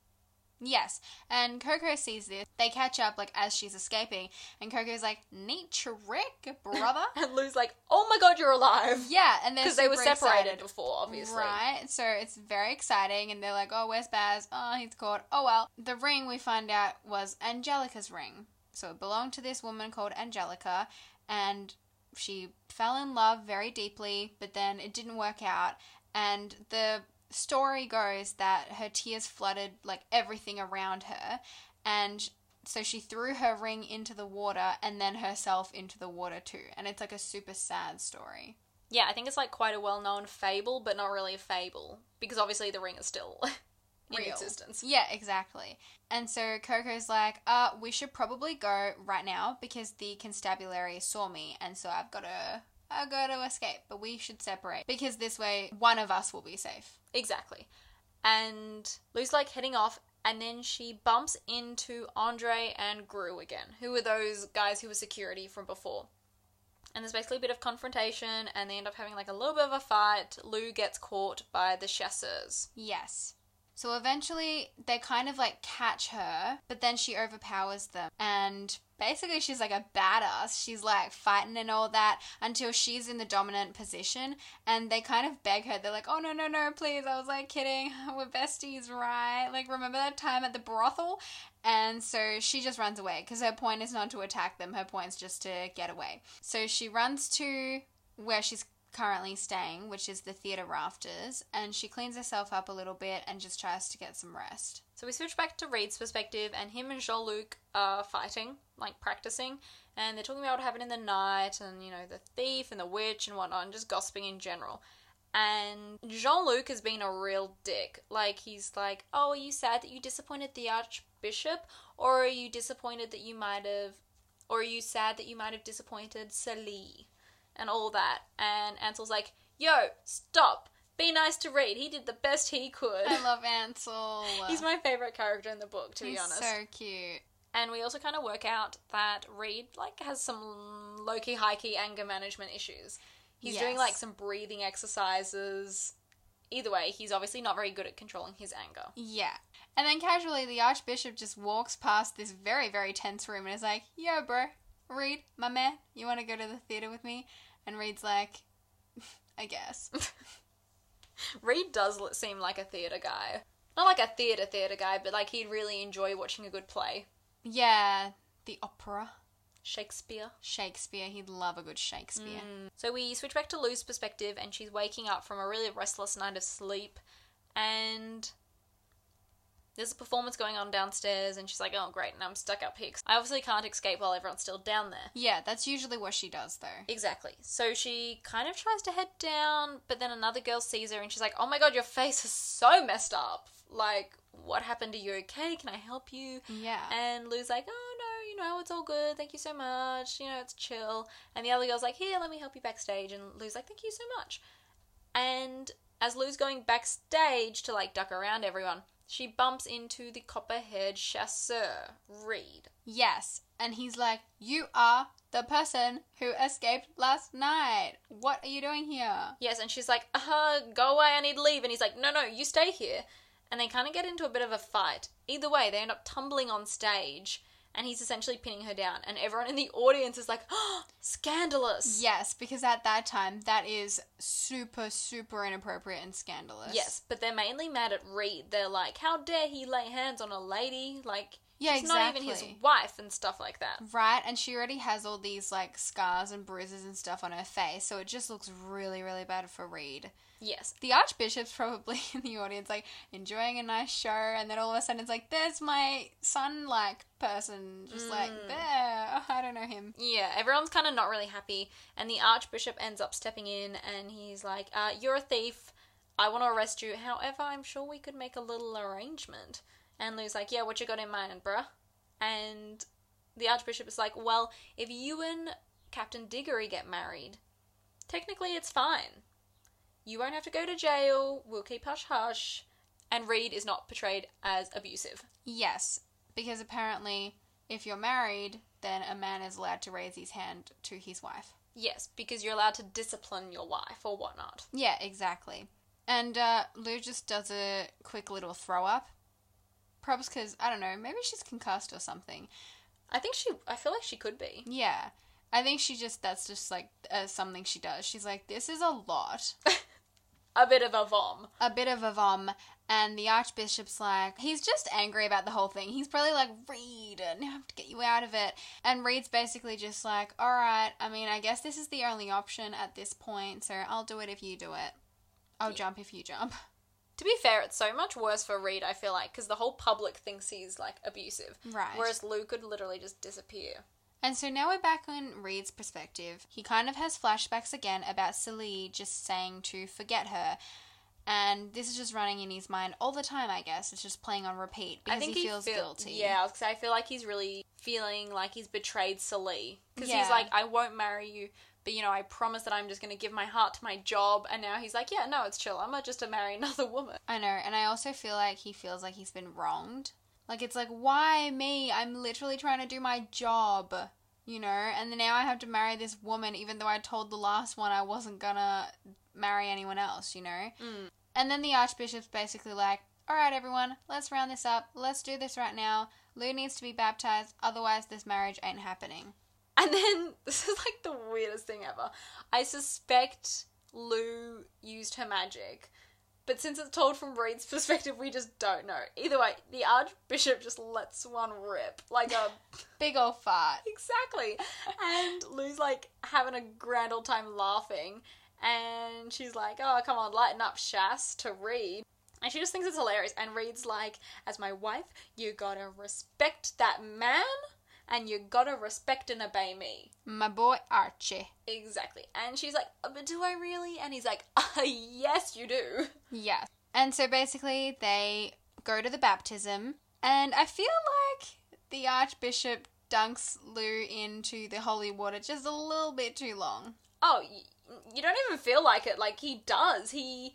Yes, and Coco sees this. They catch up like as she's escaping, and Coco's like, "Neat trick, brother." And Lou's like, "Oh my god, you're alive!" yeah, and Because they were separated excited. before, obviously. Right, so it's very exciting, and they're like, "Oh, where's Bas? Oh, he's caught. Oh well." The ring we find out was Angelica's ring, so it belonged to this woman called Angelica, and she fell in love very deeply, but then it didn't work out, and the story goes that her tears flooded like everything around her, and so she threw her ring into the water and then herself into the water too, and it's like a super sad story. Yeah, I think it's like quite a well-known fable, but not really a fable because obviously the ring is still in Real. existence. Yeah, exactly. And so Coco's like, uh, we should probably go right now because the constabulary saw me, and so I've got to, I got to escape. But we should separate because this way one of us will be safe. Exactly. And Lou's like heading off, and then she bumps into Andre and Grue again, who were those guys who were security from before. And there's basically a bit of confrontation, and they end up having like a little bit of a fight. Lou gets caught by the chasseurs. Yes. So eventually they kind of like catch her, but then she overpowers them. And basically she's like a badass. She's like fighting and all that until she's in the dominant position. And they kind of beg her. They're like, oh no, no, no, please. I was like kidding. We're besties, right? Like, remember that time at the brothel? And so she just runs away because her point is not to attack them. Her point's just to get away. So she runs to where she's currently staying, which is the theatre rafters, and she cleans herself up a little bit and just tries to get some rest. So we switch back to Reid's perspective, and him and Jean Luc are fighting, like practicing, and they're talking about what happened in the night, and you know, the thief and the witch and whatnot, and just gossiping in general. And Jean Luc has been a real dick. Like, he's like, Oh, are you sad that you disappointed the Archbishop? Or are you disappointed that you might have. Or are you sad that you might have disappointed Célie? And all that. And Ansel's like, Yo, stop! Be nice to Reid. He did the best he could. I love Ansel. He's my favorite character in the book, to He's be honest. so cute. And we also kind of work out that Reid like has some low key, high key anger management issues. He's doing like some breathing exercises. Either way, he's obviously not very good at controlling his anger. Yeah. And then casually, the Archbishop just walks past this very, very tense room and is like, Yo, bro, Reid, my man, you want to go to the theatre with me? And Reid's like, I guess. Reid does seem like a theatre guy. Not like a theatre theatre guy, but like he'd really enjoy watching a good play. yeah, the opera. Shakespeare. Shakespeare. He'd love a good Shakespeare. Mm. So we switch back to Lou's perspective, and she's waking up from a really restless night of sleep, and there's a performance going on downstairs, and she's like, "Oh, great!" And I'm stuck up here. I obviously can't escape while everyone's still down there. Yeah, that's usually what she does, though. Exactly. So she kind of tries to head down, but then another girl sees her, and she's like, "Oh my god, your face is so messed up! Like, what happened? Are you okay? Can I help you?" Yeah. And Lou's like, oh no, you know, it's all good. Thank you so much. You know, it's chill. And the other girl's like, here, let me help you backstage. And Lou's like, thank you so much. And as Lou's going backstage to like duck around everyone, she bumps into the copperhead chasseur, Reid. yes. And he's like, You are the person who escaped last night. What are you doing here? Yes, and she's like, uh, huh, go away, I need to leave. And he's like, no, no, you stay here. And they kind of get into a bit of a fight. Either way, they end up tumbling on stage, and he's essentially pinning her down. And everyone in the audience is like, oh, scandalous. Yes, because at that time, that is super, super inappropriate and scandalous. Yes, but they're mainly mad at Reid. They're like, how dare he lay hands on a lady? Like, Yeah, she's not even his wife and stuff like that. Right, and she already has all these like scars and bruises and stuff on her face, so it just looks really, really bad for Reid. Yes. The Archbishop's probably in the audience, like enjoying a nice show, and then all of a sudden it's like, "There's my son-like person, just like Mm. there." I don't know him. Yeah, everyone's kind of not really happy, and the Archbishop ends up stepping in and he's like, uh, You're a thief. I want to arrest you. However, I'm sure we could make a little arrangement. And Lou's like, Yeah, what you got in mind, bruh? And the Archbishop is like, Well, if you and Captain Diggory get married, technically it's fine. You won't have to go to jail. We'll keep hush hush. And Reid is not portrayed as abusive. Yes, because apparently, if you're married, then a man is allowed to raise his hand to his wife. Yes, because you're allowed to discipline your wife or whatnot. Yeah, exactly. And uh, Lou just does a quick little throw up. Probably because, I don't know, maybe she's concussed or something. I think she. I feel like she could be. Yeah. I think she just, that's just like uh, something she does. She's like, this is a lot. A bit of a vom. a bit of a vom. And the Archbishop's like, he's just angry about the whole thing. He's probably like, Reid, I have to get you out of it. And Reid's basically just like, alright, I mean, I guess this is the only option at this point, so I'll do it if you do it. I'll Yeah. jump if you jump. To be fair, it's so much worse for Reid. I feel like because the whole public thinks he's like abusive, Right. whereas Lou could literally just disappear. And so now we're back on Reid's perspective. He kind of has flashbacks again about Célie just saying to forget her. And this is just running in his mind all the time, I guess. It's just playing on repeat because I think he, feels feel- guilty. Yeah, because I feel like he's really feeling like he's betrayed Célie because Yeah. he's like, I won't marry you. But you know, I promise that I'm just gonna give my heart to my job, and now he's like, yeah, no, it's chill. I'm not just to marry another woman. I know, and I also feel like he feels like he's been wronged. Like it's like, why me? I'm literally trying to do my job, you know. And then now I have to marry this woman, even though I told the last one I wasn't gonna marry anyone else, you know. Mm. And then the archbishop's basically like, all right, everyone, let's round this up. Let's do this right now. Lou needs to be baptized, otherwise this marriage ain't happening. And then this is like the weirdest thing ever. I suspect Lou used her magic But since it's told from Reid's perspective, we just don't know. Either way, the Archbishop just lets one rip. Like a. Big old fart. exactly. And Lou's like having a grand old time laughing. And she's like, oh, come on, lighten up, Chass, to Reid. And she just thinks it's hilarious. And Reid's like, as my wife, you gotta respect that man and you gotta respect and obey me. My boy Archie. Exactly. And she's like, "Uh, but do I really? And he's like, uh, yes, you do. Yeah. And so basically, they go to the baptism, and I feel like the Archbishop dunks Lou into the holy water just a little bit too long. Oh, you don't even feel like it. Like, he does. He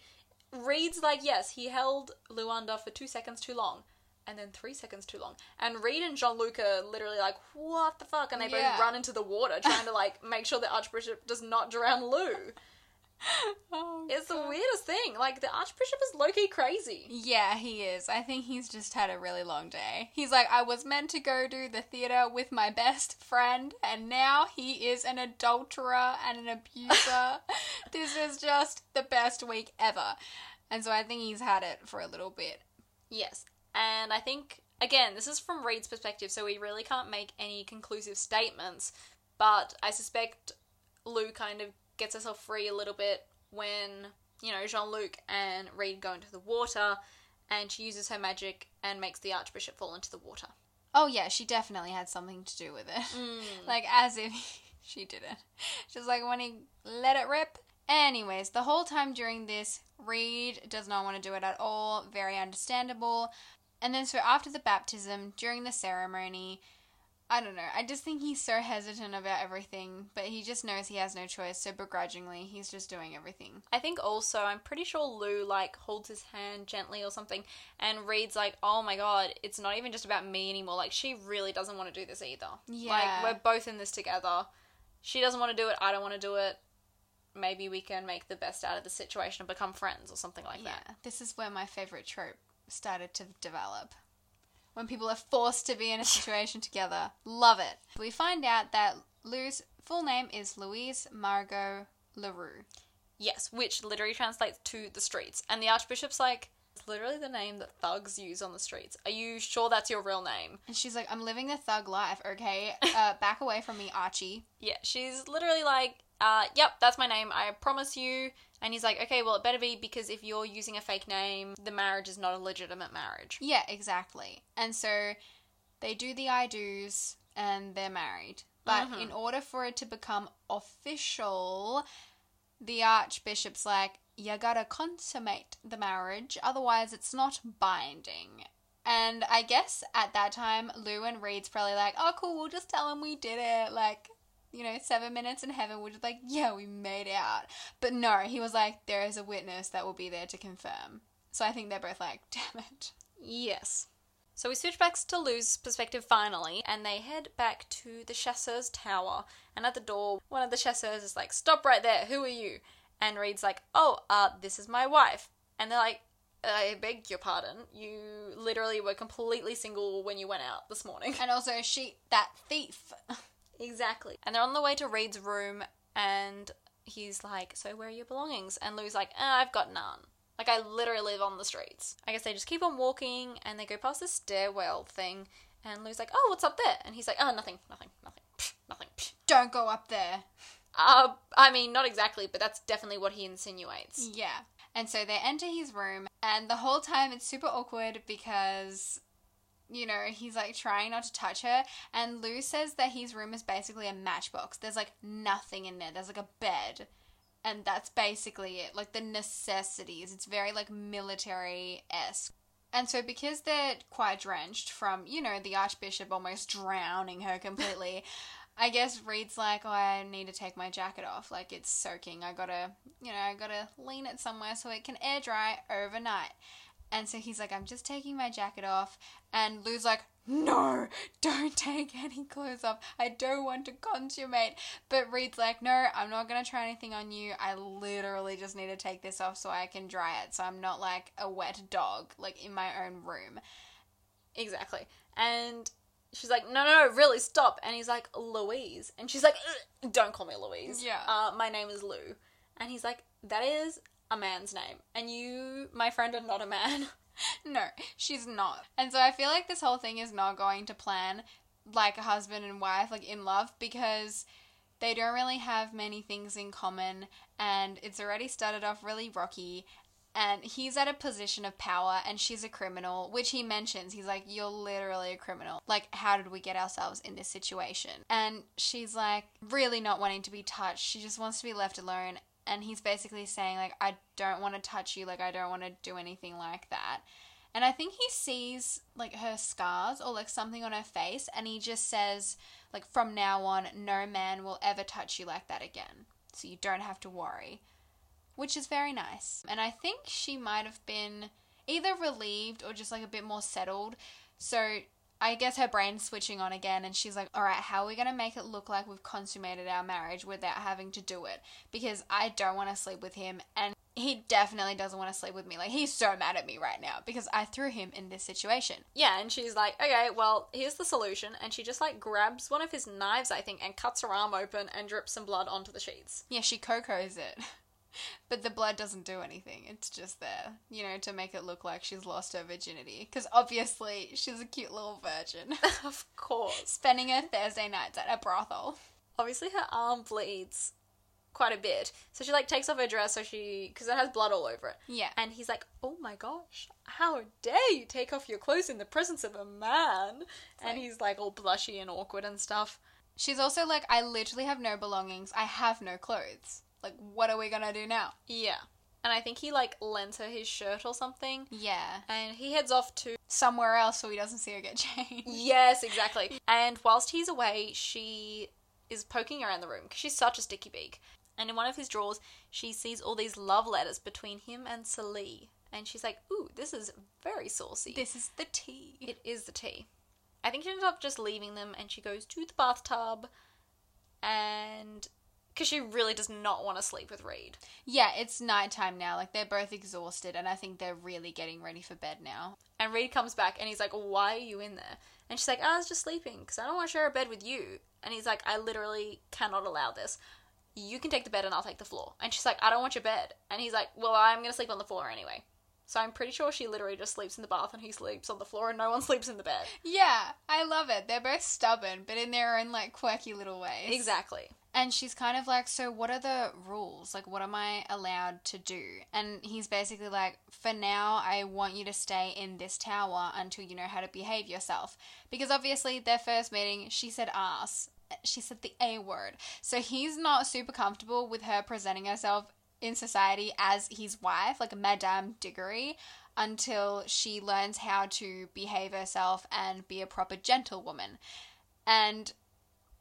reads like, yes, he held Lou under for two seconds too long. And then three seconds too long. And Reid and Jean Luc are literally like, what the fuck? And they Yeah. both run into the water trying to, like, make sure the Archbishop does not drown Lou. Oh, It's the weirdest thing. Like, the Archbishop is low key crazy. Yeah, he is. I think he's just had a really long day. He's like, I was meant to go do the theater with my best friend, and now he is an adulterer and an abuser. this is just the best week ever. And so I think he's had it for a little bit. Yes. And I think, again, this is from Reid's perspective, so we really can't make any conclusive statements. But I suspect Lou kind of gets herself free a little bit when, you know, Jean Luc and Reid go into the water and she uses her magic and makes the Archbishop fall into the water. Oh, yeah, she definitely had something to do with it. Mm. like, as if she didn't. She's like when he let it rip. Anyways, the whole time during this, Reid does not want to do it at all. Very understandable. And then, so after the baptism, during the ceremony, I don't know. I just think he's so hesitant about everything, but he just knows he has no choice, so begrudgingly, he's just doing everything. I think also, I'm pretty sure Lou, like, holds his hand gently or something, and reads like, oh my god, it's not even just about me anymore. Like, she really doesn't want to do this either. Yeah. Like, we're both in this together. She doesn't want to do it, I don't want to do it. Maybe we can make the best out of the situation and become friends or something like that. Yeah, that. this is where my favorite trope started to develop. When people are forced to be in a situation together. Love it. We find out that Lou's full name is Louise Margot LaRue. Yes, which literally translates to the streets. And the Archbishop's like, it's literally the name that thugs use on the streets. Are you sure that's your real name? And she's like, I'm living the thug life, okay? Uh, back away from me, Archie. Yeah, she's literally like, uh, yep, that's my name, I promise you. And he's like, okay, well, it better be because if you're using a fake name, the marriage is not a legitimate marriage. Yeah, exactly. And so they do the I do's and they're married. But Mhm. in order for it to become official, the Archbishop's like, you gotta consummate the marriage, otherwise it's not binding. And I guess at that time, Lou and Reid's probably like, oh, cool, we'll just tell him we did it. Like, you know, seven minutes in heaven, we're just like, yeah, we made out. But no, he was like, there is a witness that will be there to confirm. So I think they're both like, damn it. Yes. So we switch back to Lou's perspective finally, and they head back to the chasseur's tower. And at the door, one of the chasseurs is like, Stop right there, who are you? And Reid's like, Oh, uh, this is my wife. And they're like, I beg your pardon, you literally were completely single when you went out this morning. And also, she, that thief. Exactly. And they're on the way to Reid's room, and he's like, So where are your belongings? And Lou's like, uh, I've got none. Like, I literally live on the streets. I guess they just keep on walking, and they go past this stairwell thing, and Lou's like, Oh, what's up there? And he's like, Oh, nothing, nothing, nothing, nothing. Don't go up there. Uh, I mean, not exactly, but that's definitely what he insinuates. Yeah. And so they enter his room, and the whole time it's super awkward because, you know, he's like trying not to touch her. And Lou says that his room is basically a matchbox. There's like nothing in there, there's like a bed. And that's basically it. Like the necessities. It's very like military esque. And so, because they're quite drenched from, you know, the Archbishop almost drowning her completely, I guess Reid's like, oh, I need to take my jacket off. Like, it's soaking. I gotta, you know, I gotta lean it somewhere so it can air dry overnight. And so he's like, I'm just taking my jacket off. And Lou's like, no, don't take any clothes off. I don't want to consummate. But Reid's like, no, I'm not going to try anything on you. I literally just need to take this off so I can dry it. So I'm not like a wet dog, like in my own room. Exactly. And she's like, no, no, no, really, stop. And he's like, Louise. And she's like, don't call me Louise. Yeah. Uh, my name is Lou. And he's like, that is a man's name. And you, my friend, are not a man. no, she's not. And so I feel like this whole thing is not going to plan like a husband and wife, like in love, because they don't really have many things in common and it's already started off really rocky and he's at a position of power and she's a criminal which he mentions. He's like you're literally a criminal. Like how did we get ourselves in this situation? And she's like really not wanting to be touched. She just wants to be left alone and he's basically saying like i don't want to touch you like i don't want to do anything like that and i think he sees like her scars or like something on her face and he just says like from now on no man will ever touch you like that again so you don't have to worry which is very nice. And I think she might have been either relieved or just like a bit more settled. So I guess her brain's switching on again, and she's like, All right, how are we going to make it look like we've consummated our marriage without having to do it? Because I don't want to sleep with him, and he definitely doesn't want to sleep with me. Like, he's so mad at me right now because I threw him in this situation. Yeah, and she's like, Okay, well, here's the solution. And she just like grabs one of his knives, I think, and cuts her arm open and drips some blood onto the sheets. Yeah, she cocos it. But the blood doesn't do anything. It's just there, you know, to make it look like she's lost her virginity. Because obviously, she's a cute little virgin. of course. Spending her Thursday nights at a brothel. Obviously, her arm bleeds quite a bit. So she like takes off her dress so she because it has blood all over it. Yeah. And he's like, "Oh my gosh, how dare you take off your clothes in the presence of a man?" and like- he's like all blushy and awkward and stuff. She's also like, I literally have no belongings. I have no clothes. Like, what are we gonna do now? Yeah. And I think he like lends her his shirt or something. Yeah. And he heads off to Somewhere else so he doesn't see her get changed. Yes, exactly. and whilst he's away, she is poking around the room because she's such a sticky beak. And in one of his drawers, she sees all these love letters between him and Célie. And she's like, ooh, this is very saucy. This is the tea. It is the tea. I think she ends up just leaving them and she goes to the bathtub and. Because she really does not want to sleep with Reid. Yeah, it's nighttime now. Like, they're both exhausted, and I think they're really getting ready for bed now. And Reid comes back and he's like, Why are you in there? And she's like, I was just sleeping because I don't want to share a bed with you. And he's like, I literally cannot allow this. You can take the bed and I'll take the floor. And she's like, I don't want your bed. And he's like, Well, I'm going to sleep on the floor anyway. So I'm pretty sure she literally just sleeps in the bath and he sleeps on the floor and no one sleeps in the bed. Yeah, I love it. They're both stubborn, but in their own, like, quirky little ways. Exactly. And she's kind of like, So, what are the rules? Like, what am I allowed to do? And he's basically like, For now, I want you to stay in this tower until you know how to behave yourself. Because obviously, their first meeting, she said ass. She said the A word. So, he's not super comfortable with her presenting herself in society as his wife, like Madame Diggory, until she learns how to behave herself and be a proper gentlewoman. And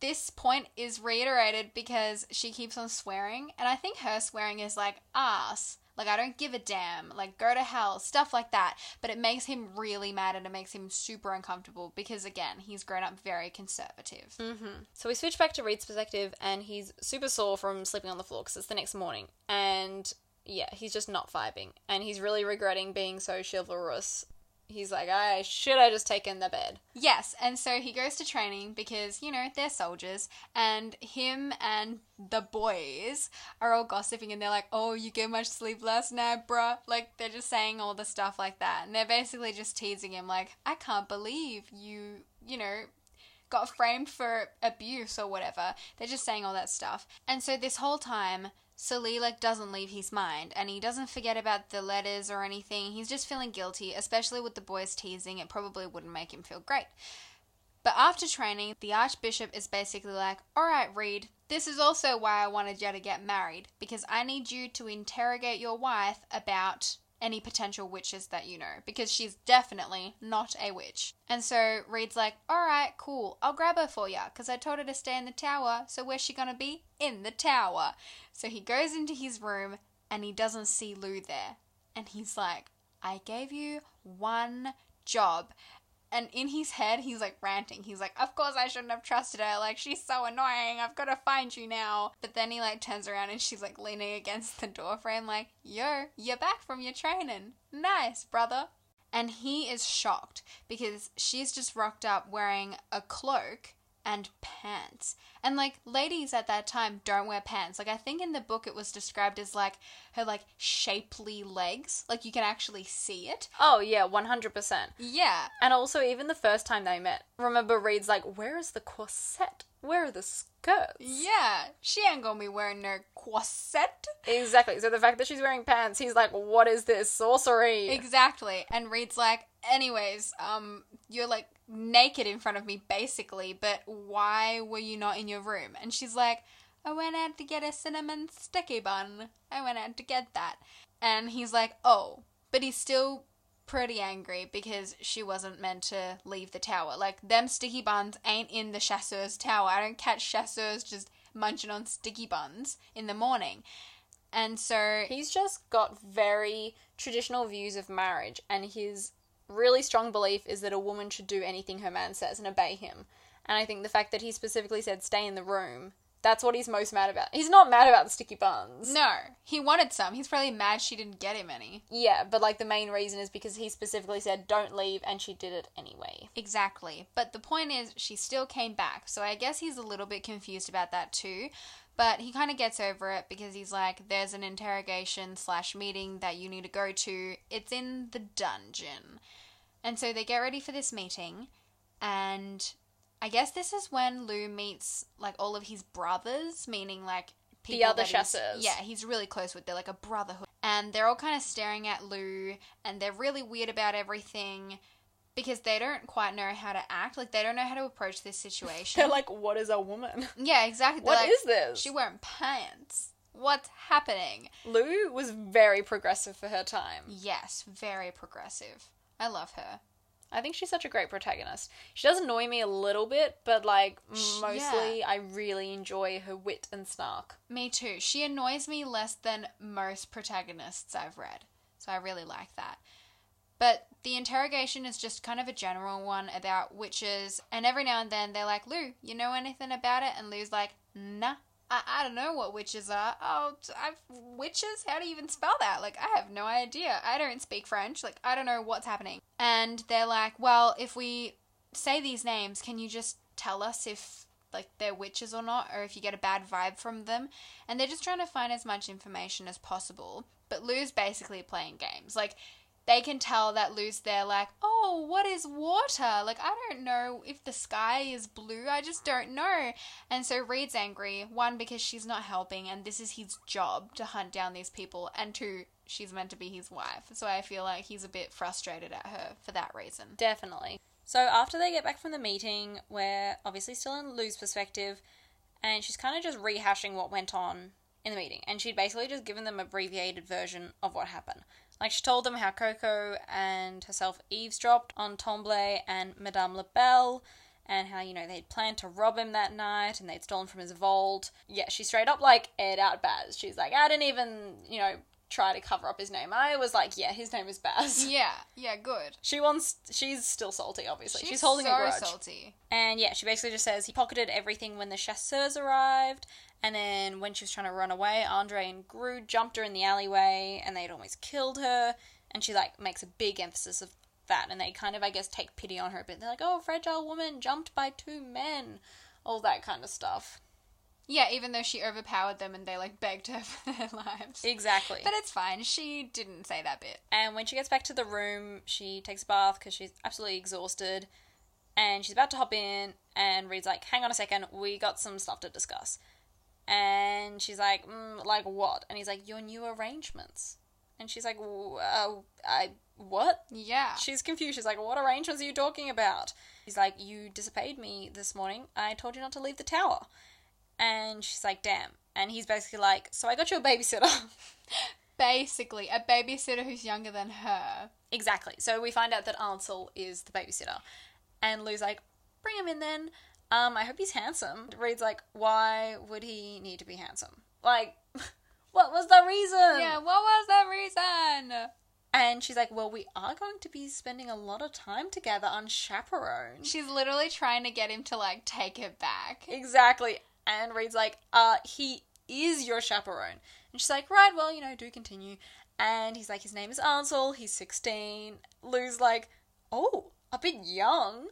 this point is reiterated because she keeps on swearing, and I think her swearing is like ass, like I don't give a damn, like go to hell, stuff like that. But it makes him really mad and it makes him super uncomfortable because, again, he's grown up very conservative. Mm-hmm. So we switch back to Reid's perspective, and he's super sore from sleeping on the floor because it's the next morning. And yeah, he's just not vibing, and he's really regretting being so chivalrous. He's like, I should have just taken the bed. Yes, and so he goes to training because, you know, they're soldiers, and him and the boys are all gossiping and they're like, oh, you get much sleep last night, bruh? Like, they're just saying all the stuff like that. And they're basically just teasing him, like, I can't believe you, you know, got framed for abuse or whatever. They're just saying all that stuff. And so this whole time, Sully like doesn't leave his mind and he doesn't forget about the letters or anything. He's just feeling guilty, especially with the boys teasing. It probably wouldn't make him feel great. But after training, the Archbishop is basically like, Alright, Reid, this is also why I wanted you to get married, because I need you to interrogate your wife about any potential witches that you know, because she's definitely not a witch. And so Reid's like, Alright, cool, I'll grab her for ya, because I told her to stay in the tower, so where's she gonna be? In the tower. So he goes into his room and he doesn't see Lou there. And he's like, I gave you one job. And in his head, he's like ranting. He's like, Of course I shouldn't have trusted her. Like, she's so annoying. I've got to find you now. But then he like turns around and she's like leaning against the door frame, like, Yo, you're back from your training. Nice, brother. And he is shocked because she's just rocked up wearing a cloak and pants. And like ladies at that time don't wear pants. Like I think in the book it was described as like her like shapely legs. Like you can actually see it. Oh yeah, one hundred percent. Yeah. And also, even the first time they met, remember Reid's like, "Where is the corset? Where are the skirts?" Yeah. She ain't gonna be wearing no corset. Exactly. So the fact that she's wearing pants, he's like, "What is this sorcery?" Exactly. And Reid's like, anyways, um, you're like naked in front of me basically, but why were you not in your room? And she's like, I went out to get a cinnamon sticky bun. I went out to get that. And he's like, oh, but he's still pretty angry because she wasn't meant to leave the tower. Like, them sticky buns ain't in the chasseur's tower. I don't catch chasseurs just munching on sticky buns in the morning. And so He's just got very traditional views of marriage, and his really strong belief is that a woman should do anything her man says and obey him. And I think the fact that he specifically said stay in the room, that's what he's most mad about. He's not mad about the sticky buns. No, he wanted some. He's probably mad she didn't get him any. Yeah, but like the main reason is because he specifically said don't leave, and she did it anyway. Exactly. But the point is, she still came back. So I guess he's a little bit confused about that too. But he kind of gets over it because he's like, there's an interrogation slash meeting that you need to go to. It's in the dungeon. And so they get ready for this meeting. And I guess this is when Lou meets like all of his brothers, meaning like The other chasseurs. Yeah, he's really close with. They're like a brotherhood. And they're all kind of staring at Lou and they're really weird about everything because they don't quite know how to act. Like they don't know how to approach this situation. They're like, what is a woman? yeah, exactly. What like, is this? She wearing pants. What's happening? Lou was very progressive for her time. Yes, very progressive. I love her. I think she's such a great protagonist. She does annoy me a little bit, but like Sh- mostly I really enjoy her wit and snark. Me too. She annoys me less than most protagonists I've read. So I really like that. But the interrogation is just kind of a general one about witches, and every now and then they're like, Lou, you know anything about it? And Lou's like, nah. I, I don't know what witches are. Oh, I've witches? How do you even spell that? Like, I have no idea. I don't speak French. Like, I don't know what's happening. And they're like, well, if we say these names, can you just tell us if like they're witches or not, or if you get a bad vibe from them? And they're just trying to find as much information as possible. But Lou's basically playing games. Like, they can tell that Lou's there, like, oh, what is water? Like, I don't know if the sky is blue. I just don't know. And so Reid's angry, one, because she's not helping, and this is his job to hunt down these people, and two, she's meant to be his wife. So I feel like he's a bit frustrated at her for that reason. Definitely. So after they get back from the meeting, we're obviously still in Lou's perspective, and she's kind of just rehashing what went on in the meeting. And she'd basically just given them abbreviated version of what happened. Like she told them how Coco and herself eavesdropped on Tremblay and Madame Labelle, and how, you know, they'd planned to rob him that night and they'd stolen from his vault. Yeah, she straight up like aired out Bas. She's like, I didn't even, you know, try to cover up his name. I was like, yeah, his name is Bas. Yeah, yeah, good. She wants. She's still salty, obviously. She's, She's holding so a grudge. salty. And yeah, she basically just says he pocketed everything when the chasseurs arrived. And then when she was trying to run away, Andre and Grue jumped her in the alleyway, and they'd almost killed her. And she like makes a big emphasis of that, and they kind of, I guess, take pity on her a bit. They're like, "Oh, fragile woman jumped by two men," all that kind of stuff. Yeah, even though she overpowered them and they like begged her for their lives. Exactly. But it's fine. She didn't say that bit. And when she gets back to the room, she takes a bath because she's absolutely exhausted. And she's about to hop in, and Reid's like, hang on a second, we got some stuff to discuss. And she's like, mm, like what? And he's like, your new arrangements. And she's like, "W- uh, I, what? Yeah. She's confused. She's like, what arrangements are you talking about? He's like, you disobeyed me this morning. I told you not to leave the tower. And she's like, damn. And he's basically like, so I got you a babysitter. Basically, a babysitter who's younger than her. Exactly. So we find out that Ansel is the babysitter. And Lou's like, bring him in then. Um, I hope he's handsome. Reid's like, why would he need to be handsome? Like, what was the reason? Yeah, what was the reason? And she's like, well, we are going to be spending a lot of time together unchaperoned. She's literally trying to get him to like take it back. Exactly. And Reid's like, uh, he is your chaperone. And she's like, right, well, you know, do continue. And he's like, his name is Ansel, he's 16. Lou's like, oh, a bit young.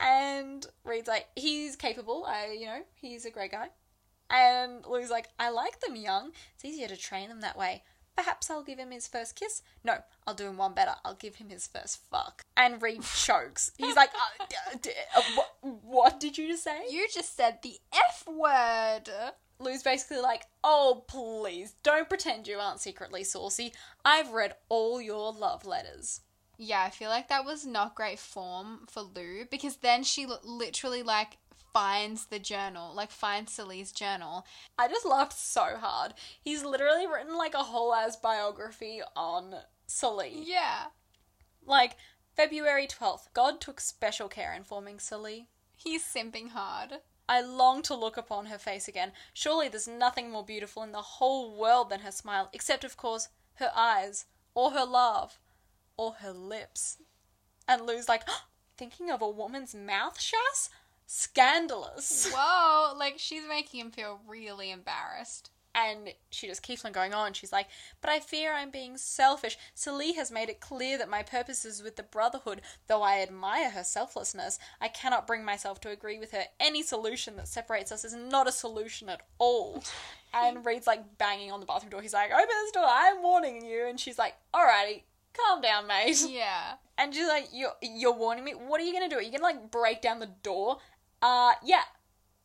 And Reid's like, he's capable. I, you know, he's a great guy. And Lou's like, I like them young. It's easier to train them that way. Perhaps I'll give him his first kiss. No, I'll do him one better. I'll give him his first fuck. And Reid chokes. He's like, uh, d- d- uh, what, what did you just say? You just said the F word. Lou's basically like, oh, please, don't pretend you aren't secretly saucy. I've read all your love letters. Yeah, I feel like that was not great form for Lou because then she li- literally like finds the journal, like finds Sally's journal. I just laughed so hard. He's literally written like a whole ass biography on Sully. Yeah. Like, February 12th, God took special care in forming Sully. He's simping hard. I long to look upon her face again. Surely there's nothing more beautiful in the whole world than her smile, except, of course, her eyes, or her laugh, or her lips. And Lou's like, thinking of a woman's mouth, Chass? Scandalous. Whoa, like she's making him feel really embarrassed. And she just keeps on going on. She's like, But I fear I'm being selfish. Célie has made it clear that my purpose is with the Brotherhood. Though I admire her selflessness, I cannot bring myself to agree with her. Any solution that separates us is not a solution at all. and Reed's like banging on the bathroom door. He's like, Open this door, I'm warning you. And she's like, Alrighty, calm down, mate. Yeah. And she's like, You're, you're warning me? What are you gonna do? Are you gonna like break down the door? Uh, yeah.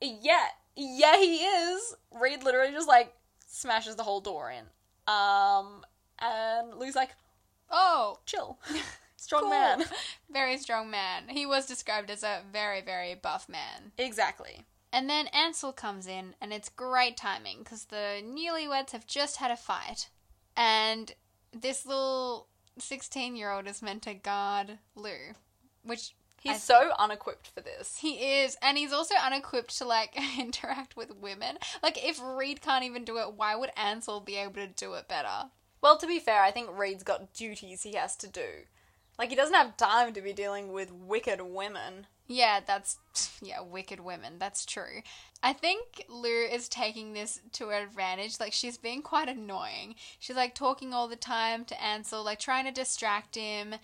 Yeah. Yeah, he is. Reid literally just like smashes the whole door in. Um, and Lou's like, Oh, chill. Strong cool. man. Very strong man. He was described as a very, very buff man. Exactly. And then Ansel comes in, and it's great timing because the newlyweds have just had a fight. And this little 16 year old is meant to guard Lou, which He's so unequipped for this. he is. And he's also unequipped to like interact with women. Like, if Reid can't even do it, why would Ansel be able to do it better? Well, to be fair, I think Reid's got duties he has to do. Like, he doesn't have time to be dealing with wicked women. Yeah, that's yeah, wicked women. That's true. I think Lou is taking this to her advantage. Like she's being quite annoying. She's like talking all the time to Ansel, like trying to distract him.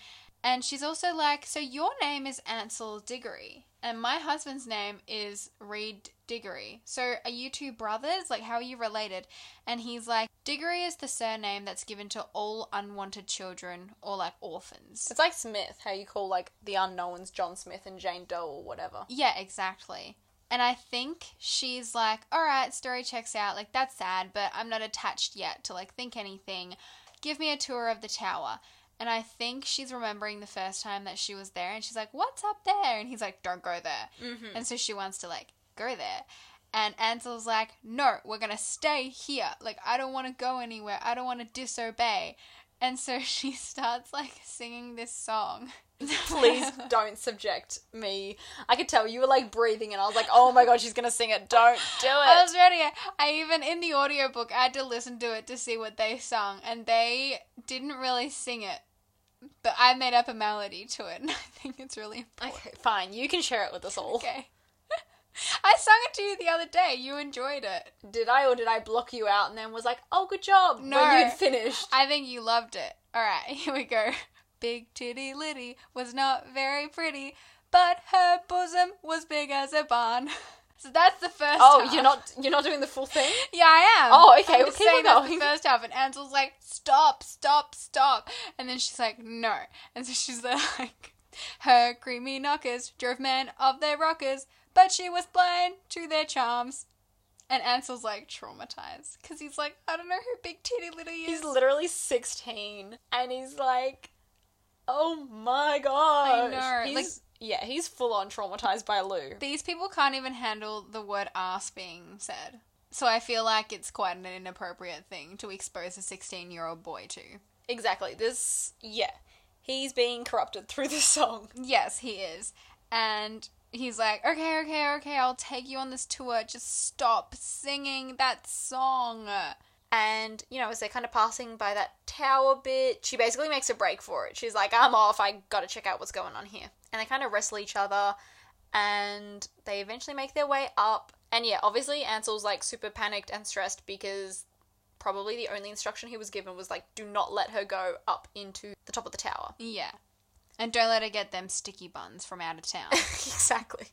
And she's also like, "So your name is Ansel Diggory, and my husband's name is Reid Diggory. So are you two brothers? Like how are you related?" And he's like, "Diggory is the surname that's given to all unwanted children or like orphans." It's like Smith, how you call, like, the unknowns John Smith and Jane Doe or whatever. Yeah, exactly. And I think she's like, all right, story checks out. Like, that's sad, but I'm not attached yet to, like, think anything. Give me a tour of the tower. And I think she's remembering the first time that she was there, and she's like, what's up there? And he's like, don't go there. Mm-hmm. And so she wants to, like, go there. And Ansel's like, no, we're going to stay here. Like, I don't want to go anywhere. I don't want to disobey. And so she starts, like, singing this song. Please don't subject me. I could tell you were like breathing, and I was like, "Oh my god, she's gonna sing it! Don't do it. I was ready. I even in the audiobook I had to listen to it to see what they sung and they didn't really sing it. But I made up a melody to it and I think it's really important. Okay, fine. You can share it with us all. Okay. I sung it to you the other day. You enjoyed it. Did I, or did I block you out and then was like, "Oh, good job"? No. When you'd finished. I think you loved it. All right, here we go. Big titty Liddy was not very pretty, but her bosom was big as a barn. So that's the first. Oh, half. you're not you're not doing the full thing. Yeah, I am. Oh, okay, I'm well, keep saying that's going. the first half, and Ansel's like, "Stop, stop, stop," and then she's like, "No," and so she's like, "Her creamy knockers drove men of their rockers, but she was blind to their charms." And Ansel's like traumatized because he's like, "I don't know who Big Titty Liddy is." He's literally 16 and he's like, oh my god. I know, like- yeah, he's full on traumatized by Lou. These people can't even handle the word ass being said. So I feel like it's quite an inappropriate thing to expose a 16 year old boy to. Exactly. This, yeah. He's being corrupted through this song. Yes, he is. And he's like, okay, okay, okay, I'll take you on this tour. Just stop singing that song. And, you know, as they're kind of passing by that tower bit, she basically makes a break for it. She's like, I'm off, I gotta check out what's going on here. And they kind of wrestle each other, and they eventually make their way up. And yeah, obviously, Ansel's like super panicked and stressed because probably the only instruction he was given was like, do not let her go up into the top of the tower. Yeah. And don't let her get them sticky buns from out of town. exactly.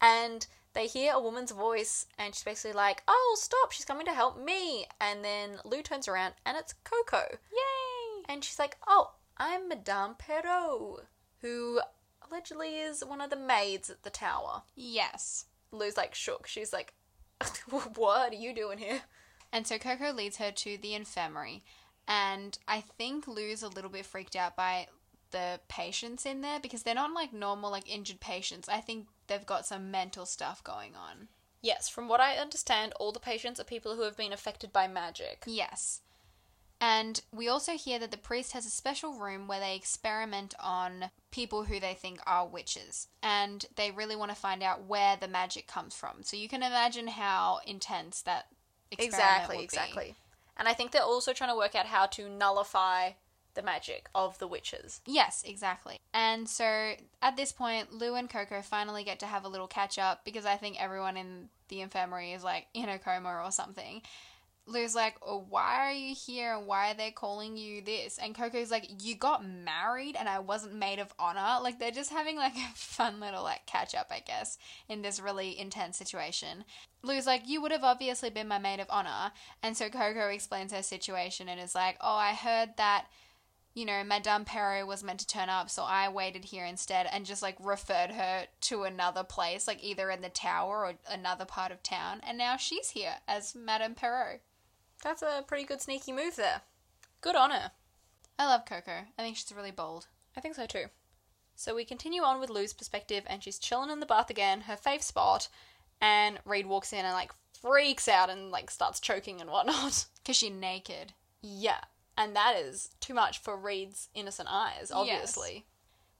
And they hear a woman's voice, and she's basically like, "Oh, stop! She's coming to help me." And then Lou turns around, and it's Coco. Yay! And she's like, "Oh, I'm Madame Perrault, who allegedly is one of the maids at the tower." Yes. Lou's like shook. She's like, "What are you doing here?" And so Coco leads her to the infirmary. And I think Lou's a little bit freaked out by the patients in there because they're not like normal, like injured patients. I think they've got some mental stuff going on. Yes, from what I understand, all the patients are people who have been affected by magic. Yes. And we also hear that the priest has a special room where they experiment on people who they think are witches. And they really want to find out where the magic comes from. So you can imagine how intense that experiment Exactly, would be. exactly. And I think they're also trying to work out how to nullify the magic of the witches. Yes, exactly. And so at this point, Lou and Coco finally get to have a little catch up because I think everyone in the infirmary is like in a coma or something. Lou's like, oh, why are you here and why are they calling you this? And Coco's like, you got married and I wasn't maid of honor. Like they're just having like a fun little like catch up, I guess, in this really intense situation. Lou's like, you would have obviously been my maid of honor. And so Coco explains her situation and is like, oh, I heard that you know, Madame Perrault was meant to turn up, so I waited here instead and just like referred her to another place, like either in the tower or another part of town, and now she's here as Madame Perrault. That's a pretty good sneaky move there. Good on her. I love Coco. I think she's really bold. I think so too. So we continue on with Lou's perspective, and she's chilling in the bath again, her fave spot, and Reid walks in and like freaks out and like starts choking and whatnot. Because she's naked. yeah, and that is too much for Reid's innocent eyes, obviously. Yes.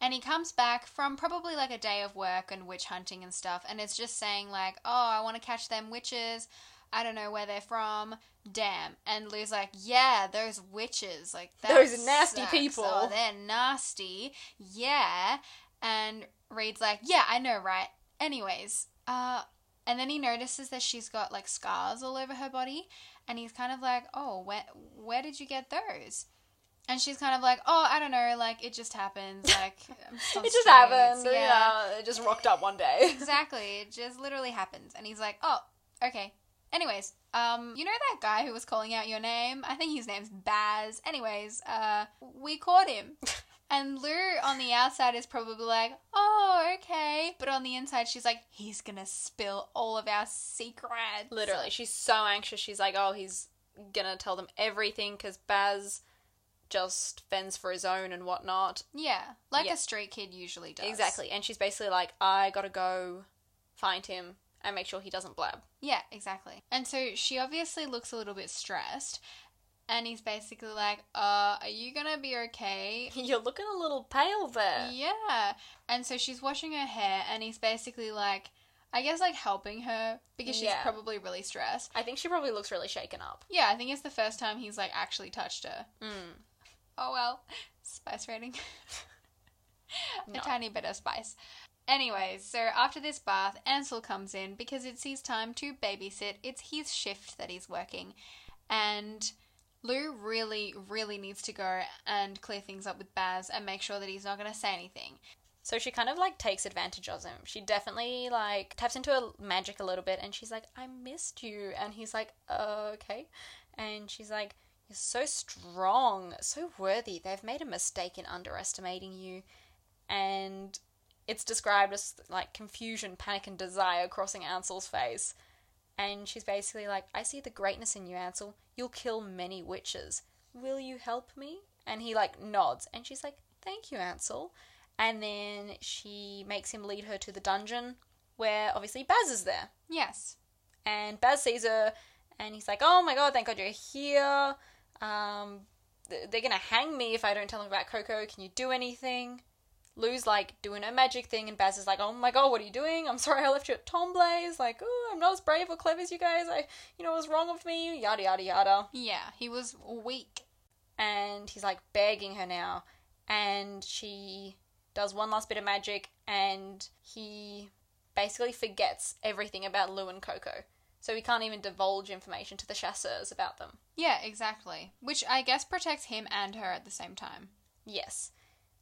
And he comes back from probably like a day of work and witch hunting and stuff, and it's just saying, like, oh, I want to catch them witches. I don't know where they're from. Damn. And Lou's like, yeah, those witches. Like, that Those nasty sucks. people. Oh, they're nasty. Yeah. And Reid's like, yeah, I know, right? Anyways, uh, and then he notices that she's got like scars all over her body, and he's kind of like, oh, where, where did you get those? And she's kind of like, oh, I don't know, like it just happens, like It just happened. Yeah. it just rocked up one day. exactly. It just literally happens. And he's like, oh, okay. Anyways, um, you know that guy who was calling out your name? I think his name's Bas. Anyways, uh, we caught him. And Lou on the outside is probably like, oh, okay. But on the inside, she's like, he's gonna spill all of our secrets. Literally, she's so anxious. She's like, oh, he's gonna tell them everything because Bas just fends for his own and whatnot. Yeah, like Yeah. a street kid usually does. Exactly. And she's basically like, I gotta go find him and make sure he doesn't blab. Yeah, exactly. And so she obviously looks a little bit stressed. And he's basically like, uh, are you gonna be okay? You're looking a little pale there. Yeah. And so she's washing her hair, and he's basically like, I guess, like helping her because she's Yeah. probably really stressed. I think she probably looks really shaken up. Yeah, I think it's the first time he's like actually touched her. Mm. Oh well. Spice rating. No. A tiny bit of spice. Anyways, so after this bath, Ansel comes in because it's his time to babysit. It's his shift that he's working. And Lou really, really needs to go and clear things up with Bas and make sure that he's not going to say anything. So she kind of like takes advantage of him. She definitely like taps into her magic a little bit and she's like, I missed you. And he's like, okay. And she's like, You're so strong, so worthy. They've made a mistake in underestimating you. And it's described as like confusion, panic, and desire crossing Ansel's face. And she's basically like, I see the greatness in you, Ansel. You'll kill many witches. Will you help me? And he like nods. And she's like, Thank you, Ansel. And then she makes him lead her to the dungeon where obviously Bas is there. Yes. And Bas sees her and he's like, Oh my god, thank god you're here. Um, they're gonna hang me if I don't tell them about Coco. Can you do anything? Lou's like doing her magic thing, and Bas is like, "Oh my god, what are you doing? I'm sorry I left you at Tremblay's. Like, oh, I'm not as brave or clever as you guys. I, you know, it was wrong of me. Yada yada yada." Yeah, he was weak. and he's like begging her now and she does one last bit of magic and he basically forgets everything about Lou and Coco. So he can't even divulge information to the chasseurs about them. Yeah, exactly. Which I guess protects him and her at the same time. Yes.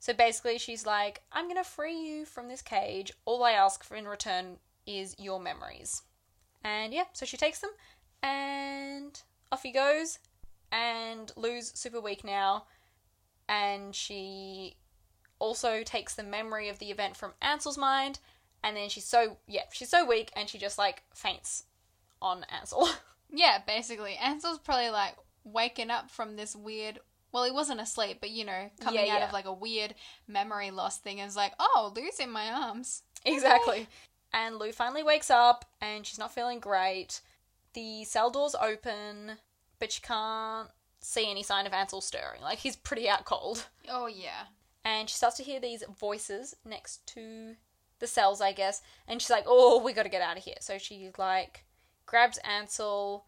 So basically, she's like, I'm going to free you from this cage. All I ask for in return is your memories. And yeah, so she takes them and off he goes. And Lou's super weak now. And she also takes the memory of the event from Ansel's mind. And then she's so, yeah, she's so weak and she just like faints on Ansel. Yeah, basically. Ansel's probably like waking up from this weird. Well, he wasn't asleep, but you know, coming Yeah, out yeah. of like a weird memory loss thing is like, oh, Lou's in my arms. Exactly. And Lou finally wakes up and she's not feeling great. The cell doors open, but she can't see any sign of Ansel stirring. Like he's pretty out cold. Oh, yeah. And she starts to hear these voices next to the cells, I guess. And she's like, "Oh, we got to get out of here." So she like grabs Ansel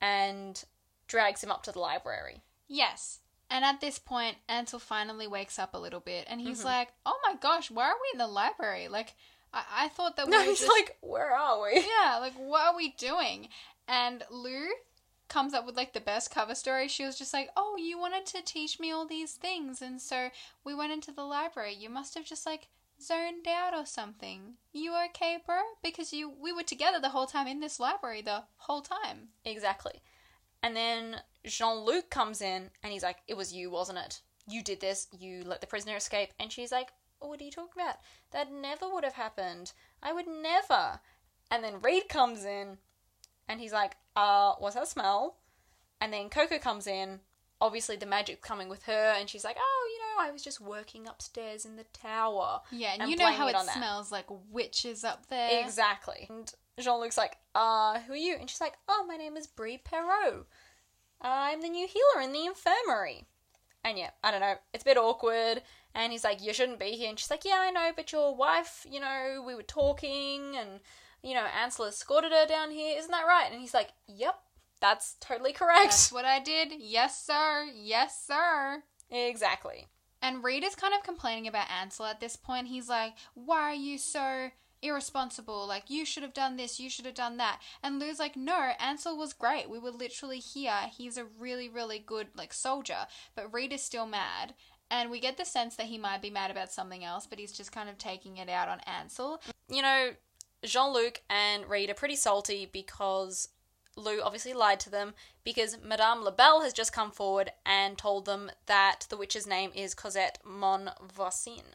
and drags him up to the library. Yes. And at this point, Ansel finally wakes up a little bit and Mm-hmm. he's like, oh my gosh, why are we in the library? Like, I, I thought that we No, were he's just. like, "Where are we?" yeah, like, what are we doing? And Lou comes up with like the best cover story. She was just like, "Oh, you wanted to teach me all these things, and so we went into the library. You must have just like zoned out or something. You okay, bro? Because you we were together the whole time in this library the whole time." Exactly. And then Jean Luc comes in and he's like, It was you, wasn't it? You did this. You let the prisoner escape. And she's like, oh, What are you talking about? That never would have happened. I would never. And then Reid comes in and he's like, Uh, what's that smell? And then Coco comes in. Obviously, the magic's coming with her. And she's like, Oh, you know, I was just working upstairs in the tower. Yeah, and, And you know how it, it on that. smells like witches up there. Exactly. And Jean Luc's like, uh, who are you? And she's like, oh, my name is Brie Perrault. I'm the new healer in the infirmary. And yeah, I don't know, it's a bit awkward. And he's like, you shouldn't be here. And she's like, yeah, I know, but your wife, you know, we were talking and, you know, Ansel escorted her down here. Isn't that right? And he's like, yep, that's totally correct. That's what I did. Yes, sir. Yes, sir. Exactly. And Reid is kind of complaining about Ansel at this point. He's like, Why are you so irresponsible? Like, you should have done this, you should have done that. And Lou's like, No, Ansel was great. We were literally here. He's a really, really good, like, soldier. But Reid is still mad. And we get the sense that he might be mad about something else, but he's just kind of taking it out on Ansel. you know, Jean Luc and Reid are pretty salty because Lou obviously lied to them because Madame Labelle has just come forward and told them that the witch's name is Cosette Monvoisin.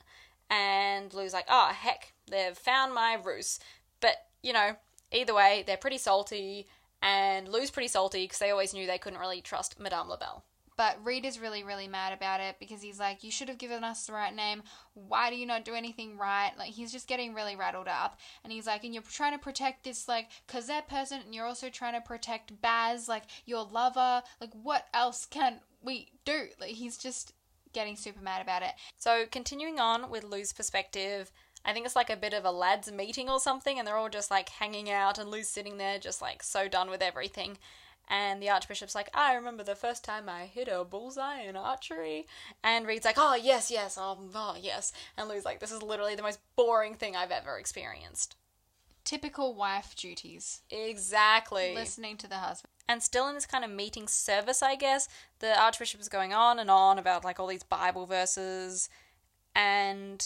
And Lou's like, oh, heck, they've found my ruse. But, you know, either way, they're pretty salty, and Lou's pretty salty because they always knew they couldn't really trust Madame Labelle. But Reid is really, really mad about it because he's like, You should have given us the right name. Why do you not do anything right? Like, he's just getting really rattled up. And he's like, And you're trying to protect this, like, Cosette person, and you're also trying to protect Bas, like, your lover. Like, what else can we do? Like, he's just getting super mad about it. So, continuing on with Lou's perspective, I think it's like a bit of a lads' meeting or something, and they're all just like hanging out, and Lou's sitting there just like so done with everything. And the Archbishop's like, I remember the first time I hit a bullseye in archery. And Reid's like, oh, yes, yes, oh, oh, yes. And Lou's like, this is literally the most boring thing I've ever experienced. Typical wife duties. Exactly. Listening to the husband. And still in this kind of meeting service, I guess, the Archbishop is going on and on about like all these Bible verses. And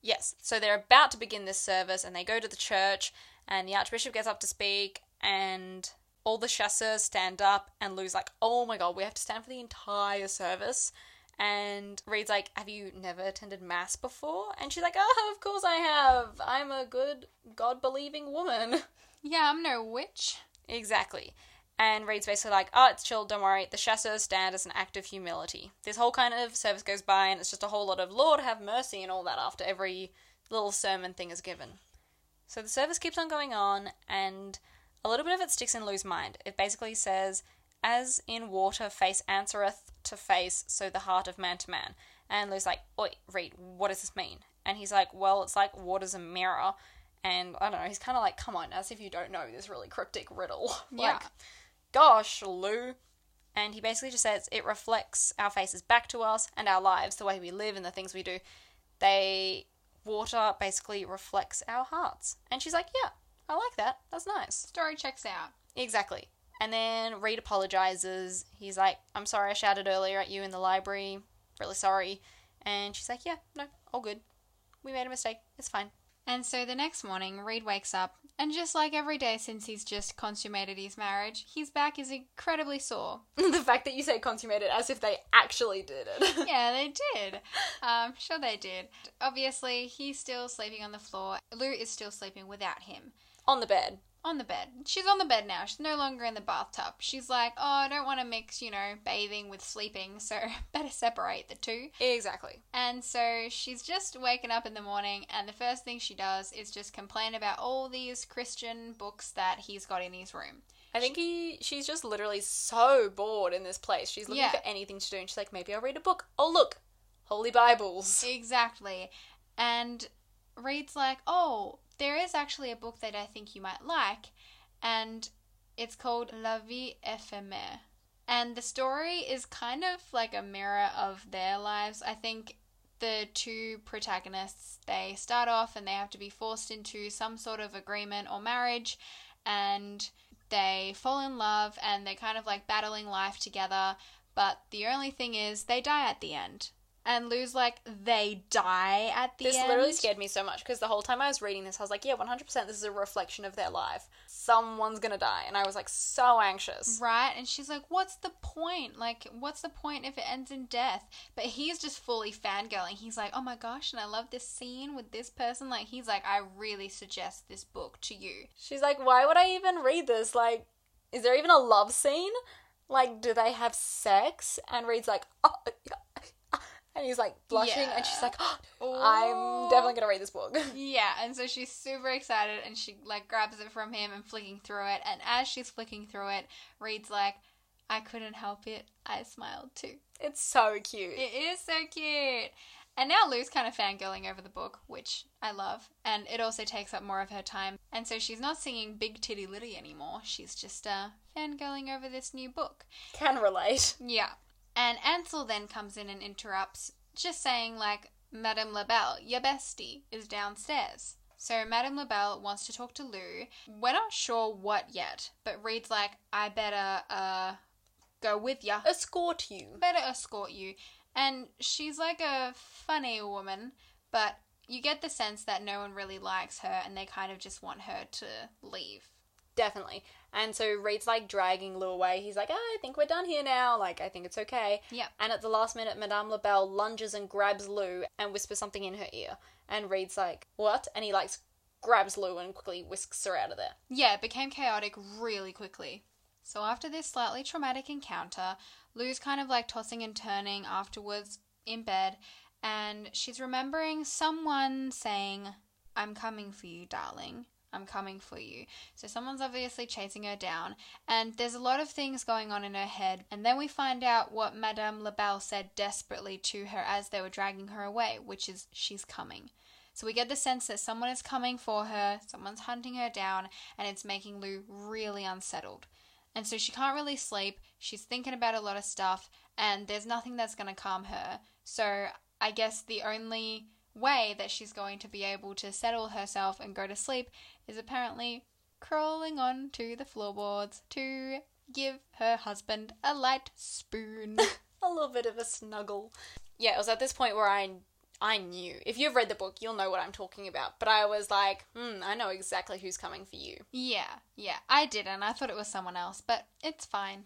yes, so they're about to begin this service and they go to the church and the Archbishop gets up to speak and all the chasseurs stand up and Lou's like, oh my god, we have to stand for the entire service. And Reid's like, have you never attended Mass before? And she's like, oh, of course I have. I'm a good God believing woman. Yeah, I'm no witch. Exactly. And Reid's basically like, oh, it's chill, don't worry. The chasseurs stand as an act of humility. This whole kind of service goes by, and it's just a whole lot of Lord have mercy and all that after every little sermon thing is given. So the service keeps on going on, and a little bit of it sticks in Lou's mind. It basically says, as in water face answereth to face, so the heart of man to man. And Lou's like, oi, Reid, what does this mean? And he's like, well, it's like water's a mirror. And I don't know, he's kind of like, come on, as if you don't know this really cryptic riddle. Yeah. Gosh, Lou. And he basically just says it reflects our faces back to us and our lives, the way we live and the things we do. They, water basically reflects our hearts. And she's like, yeah, I like that. That's nice. Story checks out. Exactly. And then Reid apologizes. He's like, I'm sorry I shouted earlier at you in the library. Really sorry. And she's like, yeah, no, all good. We made a mistake. It's fine. And so the next morning, Reid wakes up, and just like every day since he's just consummated his marriage, his back is incredibly sore. the fact that you say consummated as if they actually did it. yeah, they did. Um, sure they did. Obviously, he's still sleeping on the floor. Lou is still sleeping without him. On the bed. On the bed. She's on the bed now. She's no longer in the bathtub. She's like, oh, I don't want to mix, you know, bathing with sleeping, so better separate the two. Exactly. And so she's just waking up in the morning, and the first thing she does is just complain about all these Christian books that he's got in his room. I think he she's just literally so bored in this place. She's looking Yeah. for anything to do and she's like, maybe I'll read a book. Oh look. Holy Bibles. Exactly. And Reid's like, oh, there is actually a book that I think you might like, and it's called La Vie Éphémère. And the story is kind of like a mirror of their lives. I think the two protagonists, they start off and they have to be forced into some sort of agreement or marriage, and they fall in love and they're kind of like battling life together. But the only thing is, they die at the end. And Lou's like, they die at the This end. This literally scared me so much because the whole time I was reading this, I was like, yeah, 100% this is a reflection of their life. Someone's gonna die. And I was like, so anxious. Right? And she's like, what's the point? Like, what's the point if it ends in death? But he's just fully fangirling. He's like, oh my gosh, and I love this scene with this person. Like, he's like, I really suggest this book to you. She's like, why would I even read this? Like, is there even a love scene? Like, do they have sex? And Reid's like, oh, and he's like blushing, and she's Yeah. like, I'm definitely gonna read this book. Yeah, and so she's super excited and she like grabs it from him and flicking through it. And as she's flicking through it, reads like, I couldn't help it. I smiled too. It's so cute. It is so cute. And now Lou's kind of fangirling over the book, which I love. And it also takes up more of her time. And so she's not singing Big Titty Litty anymore. She's just uh, fangirling over this new book. Can relate. Yeah. And Ansel then comes in and interrupts, just saying, like, Madame Labelle, your bestie, is downstairs. So Madame Labelle wants to talk to Lou. We're not sure what yet, but Reid's like, I better, uh, go with ya Escort you. better escort you. And she's like a funny woman, but you get the sense that no one really likes her and they kind of just want her to leave. Definitely. And so Reid's like dragging Lou away. He's like, oh, I think we're done here now. Like, I think it's okay. Yeah. And at the last minute, Madame Labelle lunges and grabs Lou and whispers something in her ear. And Reid's like, what? And he like grabs Lou and quickly whisks her out of there. Yeah, it became chaotic really quickly. So after this slightly traumatic encounter, Lou's kind of like tossing and turning afterwards in bed, and she's remembering someone saying, I'm coming for you, darling. I'm coming for you. So someone's obviously chasing her down, and there's a lot of things going on in her head. And then we find out what Madame Labelle said desperately to her as they were dragging her away, which is, she's coming. So we get the sense that someone is coming for her, someone's hunting her down, and it's making Lou really unsettled. And so she can't really sleep, she's thinking about a lot of stuff, and there's nothing that's going to calm her. So I guess the only way that she's going to be able to settle herself and go to sleep is apparently crawling onto the floorboards to give her husband a light spoon. A little bit of a snuggle. Yeah, it was at this point where I I knew. If you've read the book, you'll know what I'm talking about. But I was like, hmm, I know exactly who's coming for you. Yeah, yeah, I didn't. I thought it was someone else, but it's fine.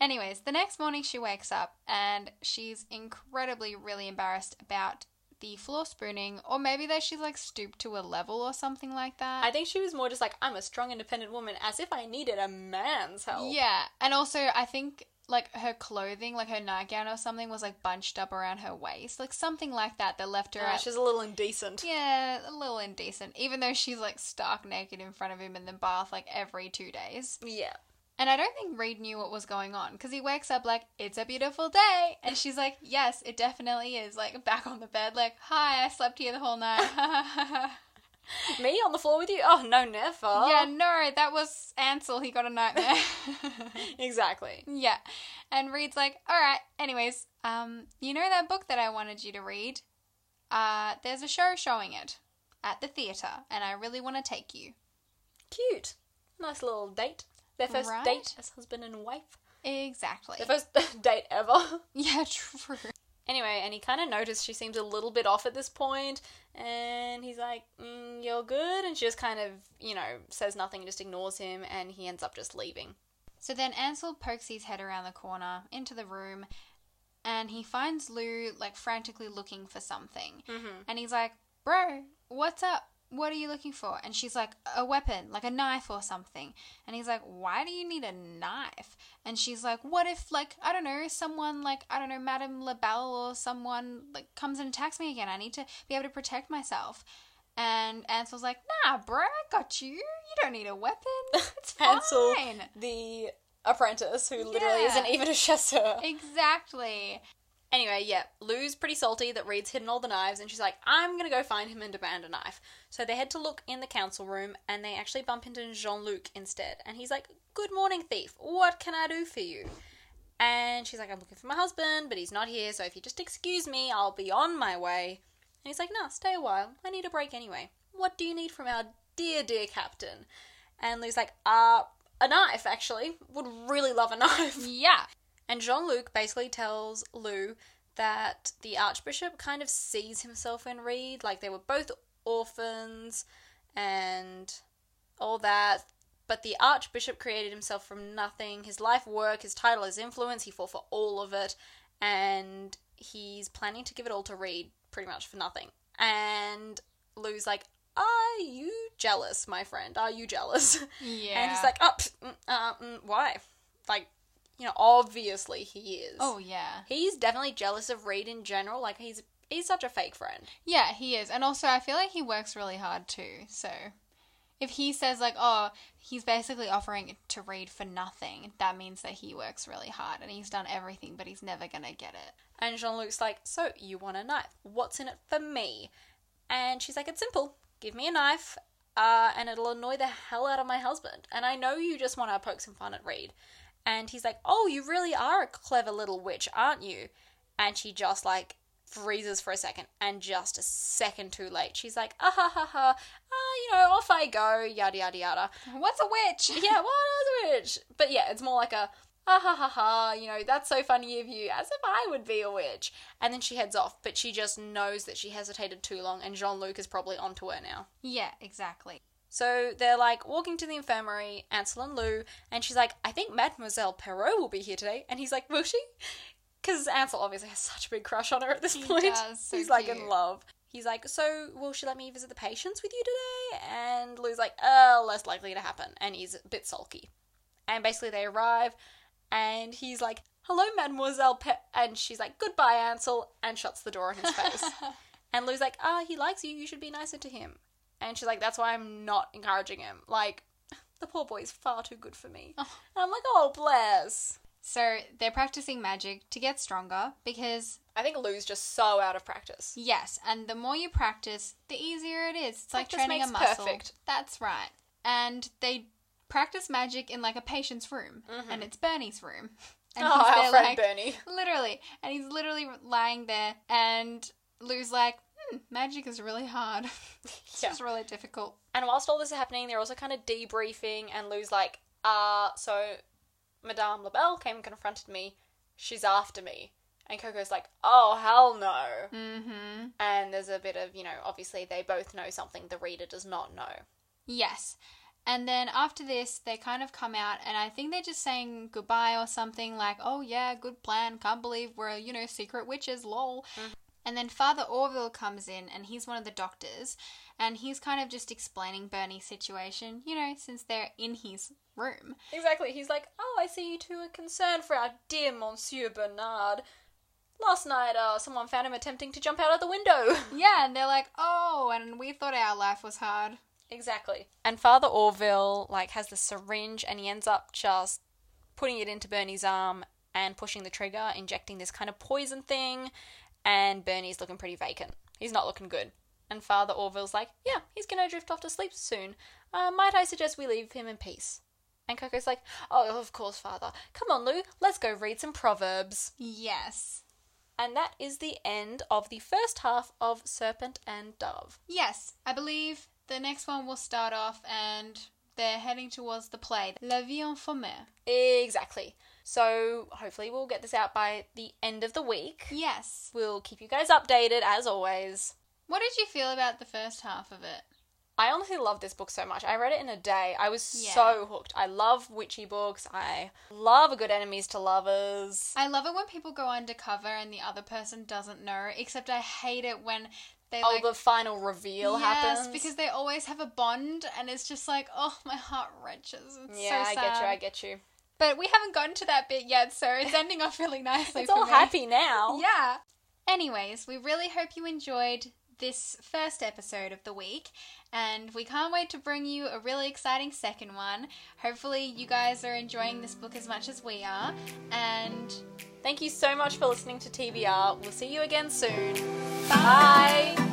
Anyways, the next morning she wakes up and she's incredibly, really embarrassed about the floor spooning, or maybe that she's like stooped to a level or something like that. I think she was more just like, I'm a strong, independent woman, as if I needed a man's help. Yeah, and also I think like her clothing, like her nightgown or something, was like bunched up around her waist, like something like that that left her Uh, at she's a little indecent. yeah, a little indecent. Even though she's like stark naked in front of him in the bath like every two days. Yeah. And I don't think Reid knew what was going on because he wakes up like, it's a beautiful day. And she's like, yes, it definitely is. Like, back on the bed, like, hi, I slept here the whole night. Me on the floor with you? Oh, no, never. yeah, no, that was Ansel. He got a nightmare. Exactly. yeah. And Reid's like, all right, anyways, um, you know that book that I wanted you to read? Uh, there's a show showing it at the theatre, and I really want to take you. Cute. Nice little date. Their first Right? date as husband and wife. Exactly. Their first date ever. yeah, true. Anyway, and he kind of noticed she seems a little bit off at this point, and he's like, mm, "You're good," and she just kind of, you know, says nothing, and just ignores him, and he ends up just leaving. So then Ansel pokes his head around the corner into the room and he finds Lou like frantically looking for something. Mm-hmm. And he's like, Bro, what's up? What are you looking for? And she's like, A weapon, like a knife or something. And he's like, Why do you need a knife? And she's like, What if, like, I don't know, someone like, I don't know, Madame Labelle or someone like comes and attacks me again? I need to be able to protect myself. And Ansel's like, Nah, bro, I got you. You don't need a weapon. It's Ansel, the apprentice who literally Yeah. isn't even a chasseur. Exactly. Anyway, yeah, Lou's pretty salty that Reid's hidden all the knives, and she's like, I'm gonna go find him and demand a knife. So they head to look in the council room, and they actually bump into Jean Luc instead. And he's like, Good morning, thief. What can I do for you? And she's like, I'm looking for my husband, but he's not here, so if you just excuse me, I'll be on my way. And he's like, Nah, stay a while. I need a break anyway. What do you need from our dear, dear captain? And Lou's like, Uh, a knife, actually. Would really love a knife. Yeah. And Jean Luc basically tells Lou that the Archbishop kind of sees himself in Reid, like they were both orphans and all that. But the Archbishop created himself from nothing. His life work, his title, his influence, he fought for all of it. And he's planning to give it all to Reid, pretty much for nothing. And Lou's like, Are you jealous, my friend? Are you jealous? Yeah. And he's like, oh, pfft, mm, uh, mm, why? Like, you know, obviously he is. Oh yeah. He's definitely jealous of Reid in general. Like, he's he's such a fake friend. Yeah, he is. And also I feel like he works really hard too. So if he says like, "Oh, he's basically offering to Reid for nothing," that means that he works really hard and he's done everything, but he's never to get it. And Jean Luc's like, so you want a knife? What's in it for me? And she's like, it's simple. Give me a knife, uh, and it'll annoy the hell out of my husband. And I know you just want to poke some fun at Reid. And he's like, oh, you really are a clever little witch, aren't you? And she just like freezes for a second, and just a second too late, she's like, ah ha ha ha, ah, you know, off I go, yada yada yada. What's a witch? yeah, what is a witch? But yeah, it's more like a ah ha ha ha, you know, that's so funny of you, as if I would be a witch. And then she heads off, but she just knows that she hesitated too long, and Jean Luc is probably onto her now. Yeah, exactly. So they're like walking to the infirmary, Ansel and Lou, and she's like, I think Mademoiselle Perrault will be here today. And he's like, Will she? Because Ansel obviously has such a big crush on her at this He point. does, so he's like in love. He's like, So will she let me visit the patients with you today? And Lou's like, Uh, less likely to happen. And he's a bit sulky. And basically they arrive, and he's like, Hello, Mademoiselle Pe-, and she's like, Goodbye, Ansel, and shuts the door in his face. and Lou's like, Ah, he likes you, you should be nicer to him. And she's like, That's why I'm not encouraging him. Like, the poor boy's far too good for me. And I'm like, Oh, bless. So they're practicing magic to get stronger because I think Lou's just so out of practice. yes, and the more you practice, the easier it is. It's like Practice training a muscle. perfect. That's right. And they practice magic in like a patient's room, and it's Bernie's room. And Mm-hmm. oh, he's our there, friend like, Bernie. Literally. And he's literally lying there, and Lou's like, magic is really hard. it's Yeah. just really difficult. And whilst all this is happening, they're also kind of debriefing, and Lou's like, uh, so Madame Labelle came and confronted me. She's after me. And Coco's like, oh, hell no. Mm-hmm. And there's a bit of, you know, obviously they both know something the reader does not know. Yes. And then after this, they kind of come out, and I think they're just saying goodbye or something like, oh, yeah, good plan. Can't believe we're, you know, secret witches, lol. And then Father Orville comes in, and he's one of the doctors, and he's kind of just explaining Bernie's situation, you know, since they're in his room. Exactly. He's like, oh, I see you two are concerned for our dear Monsieur Bernard. Last night, uh, someone found him attempting to jump out of the window. Yeah, and they're like, oh, and we thought our life was hard. Exactly. And Father Orville like has the syringe and he ends up just putting it into Bernie's arm and pushing the trigger, injecting this kind of poison thing, and Bernie's looking pretty vacant. He's not looking good. And Father Orville's like, Yeah, he's gonna drift off to sleep soon. Uh, might I suggest we leave him in peace? And Coco's like, Oh, of course, Father. Come on, Lou, let's go read some Proverbs. Yes. And that is the end of the first half of Serpent and Dove. Yes, I believe the next one will start off, and they're heading towards the play, La Vie en Famille. Exactly. So hopefully we'll get this out by the end of the week. Yes. We'll keep you guys updated as always. What did you feel about the first half of it? I honestly love this book so much. I read it in a day. I was Yeah. so hooked. I love witchy books. I love a good enemies to lovers. I love it when people go undercover and the other person doesn't know, except I hate it when they Oh, like the final reveal yes, happens. because they always have a bond and it's just like, oh, my heart wrenches. It's yeah, so I get you. I get you. But we haven't gotten to that bit yet, so it's ending off really nicely It's all me. happy now. Yeah. Anyways, we really hope you enjoyed this first episode of the week, and we can't wait to bring you a really exciting second one. Hopefully, you guys are enjoying this book as much as we are, and Thank you so much for listening to TBR. We'll see you again soon. bye. Bye.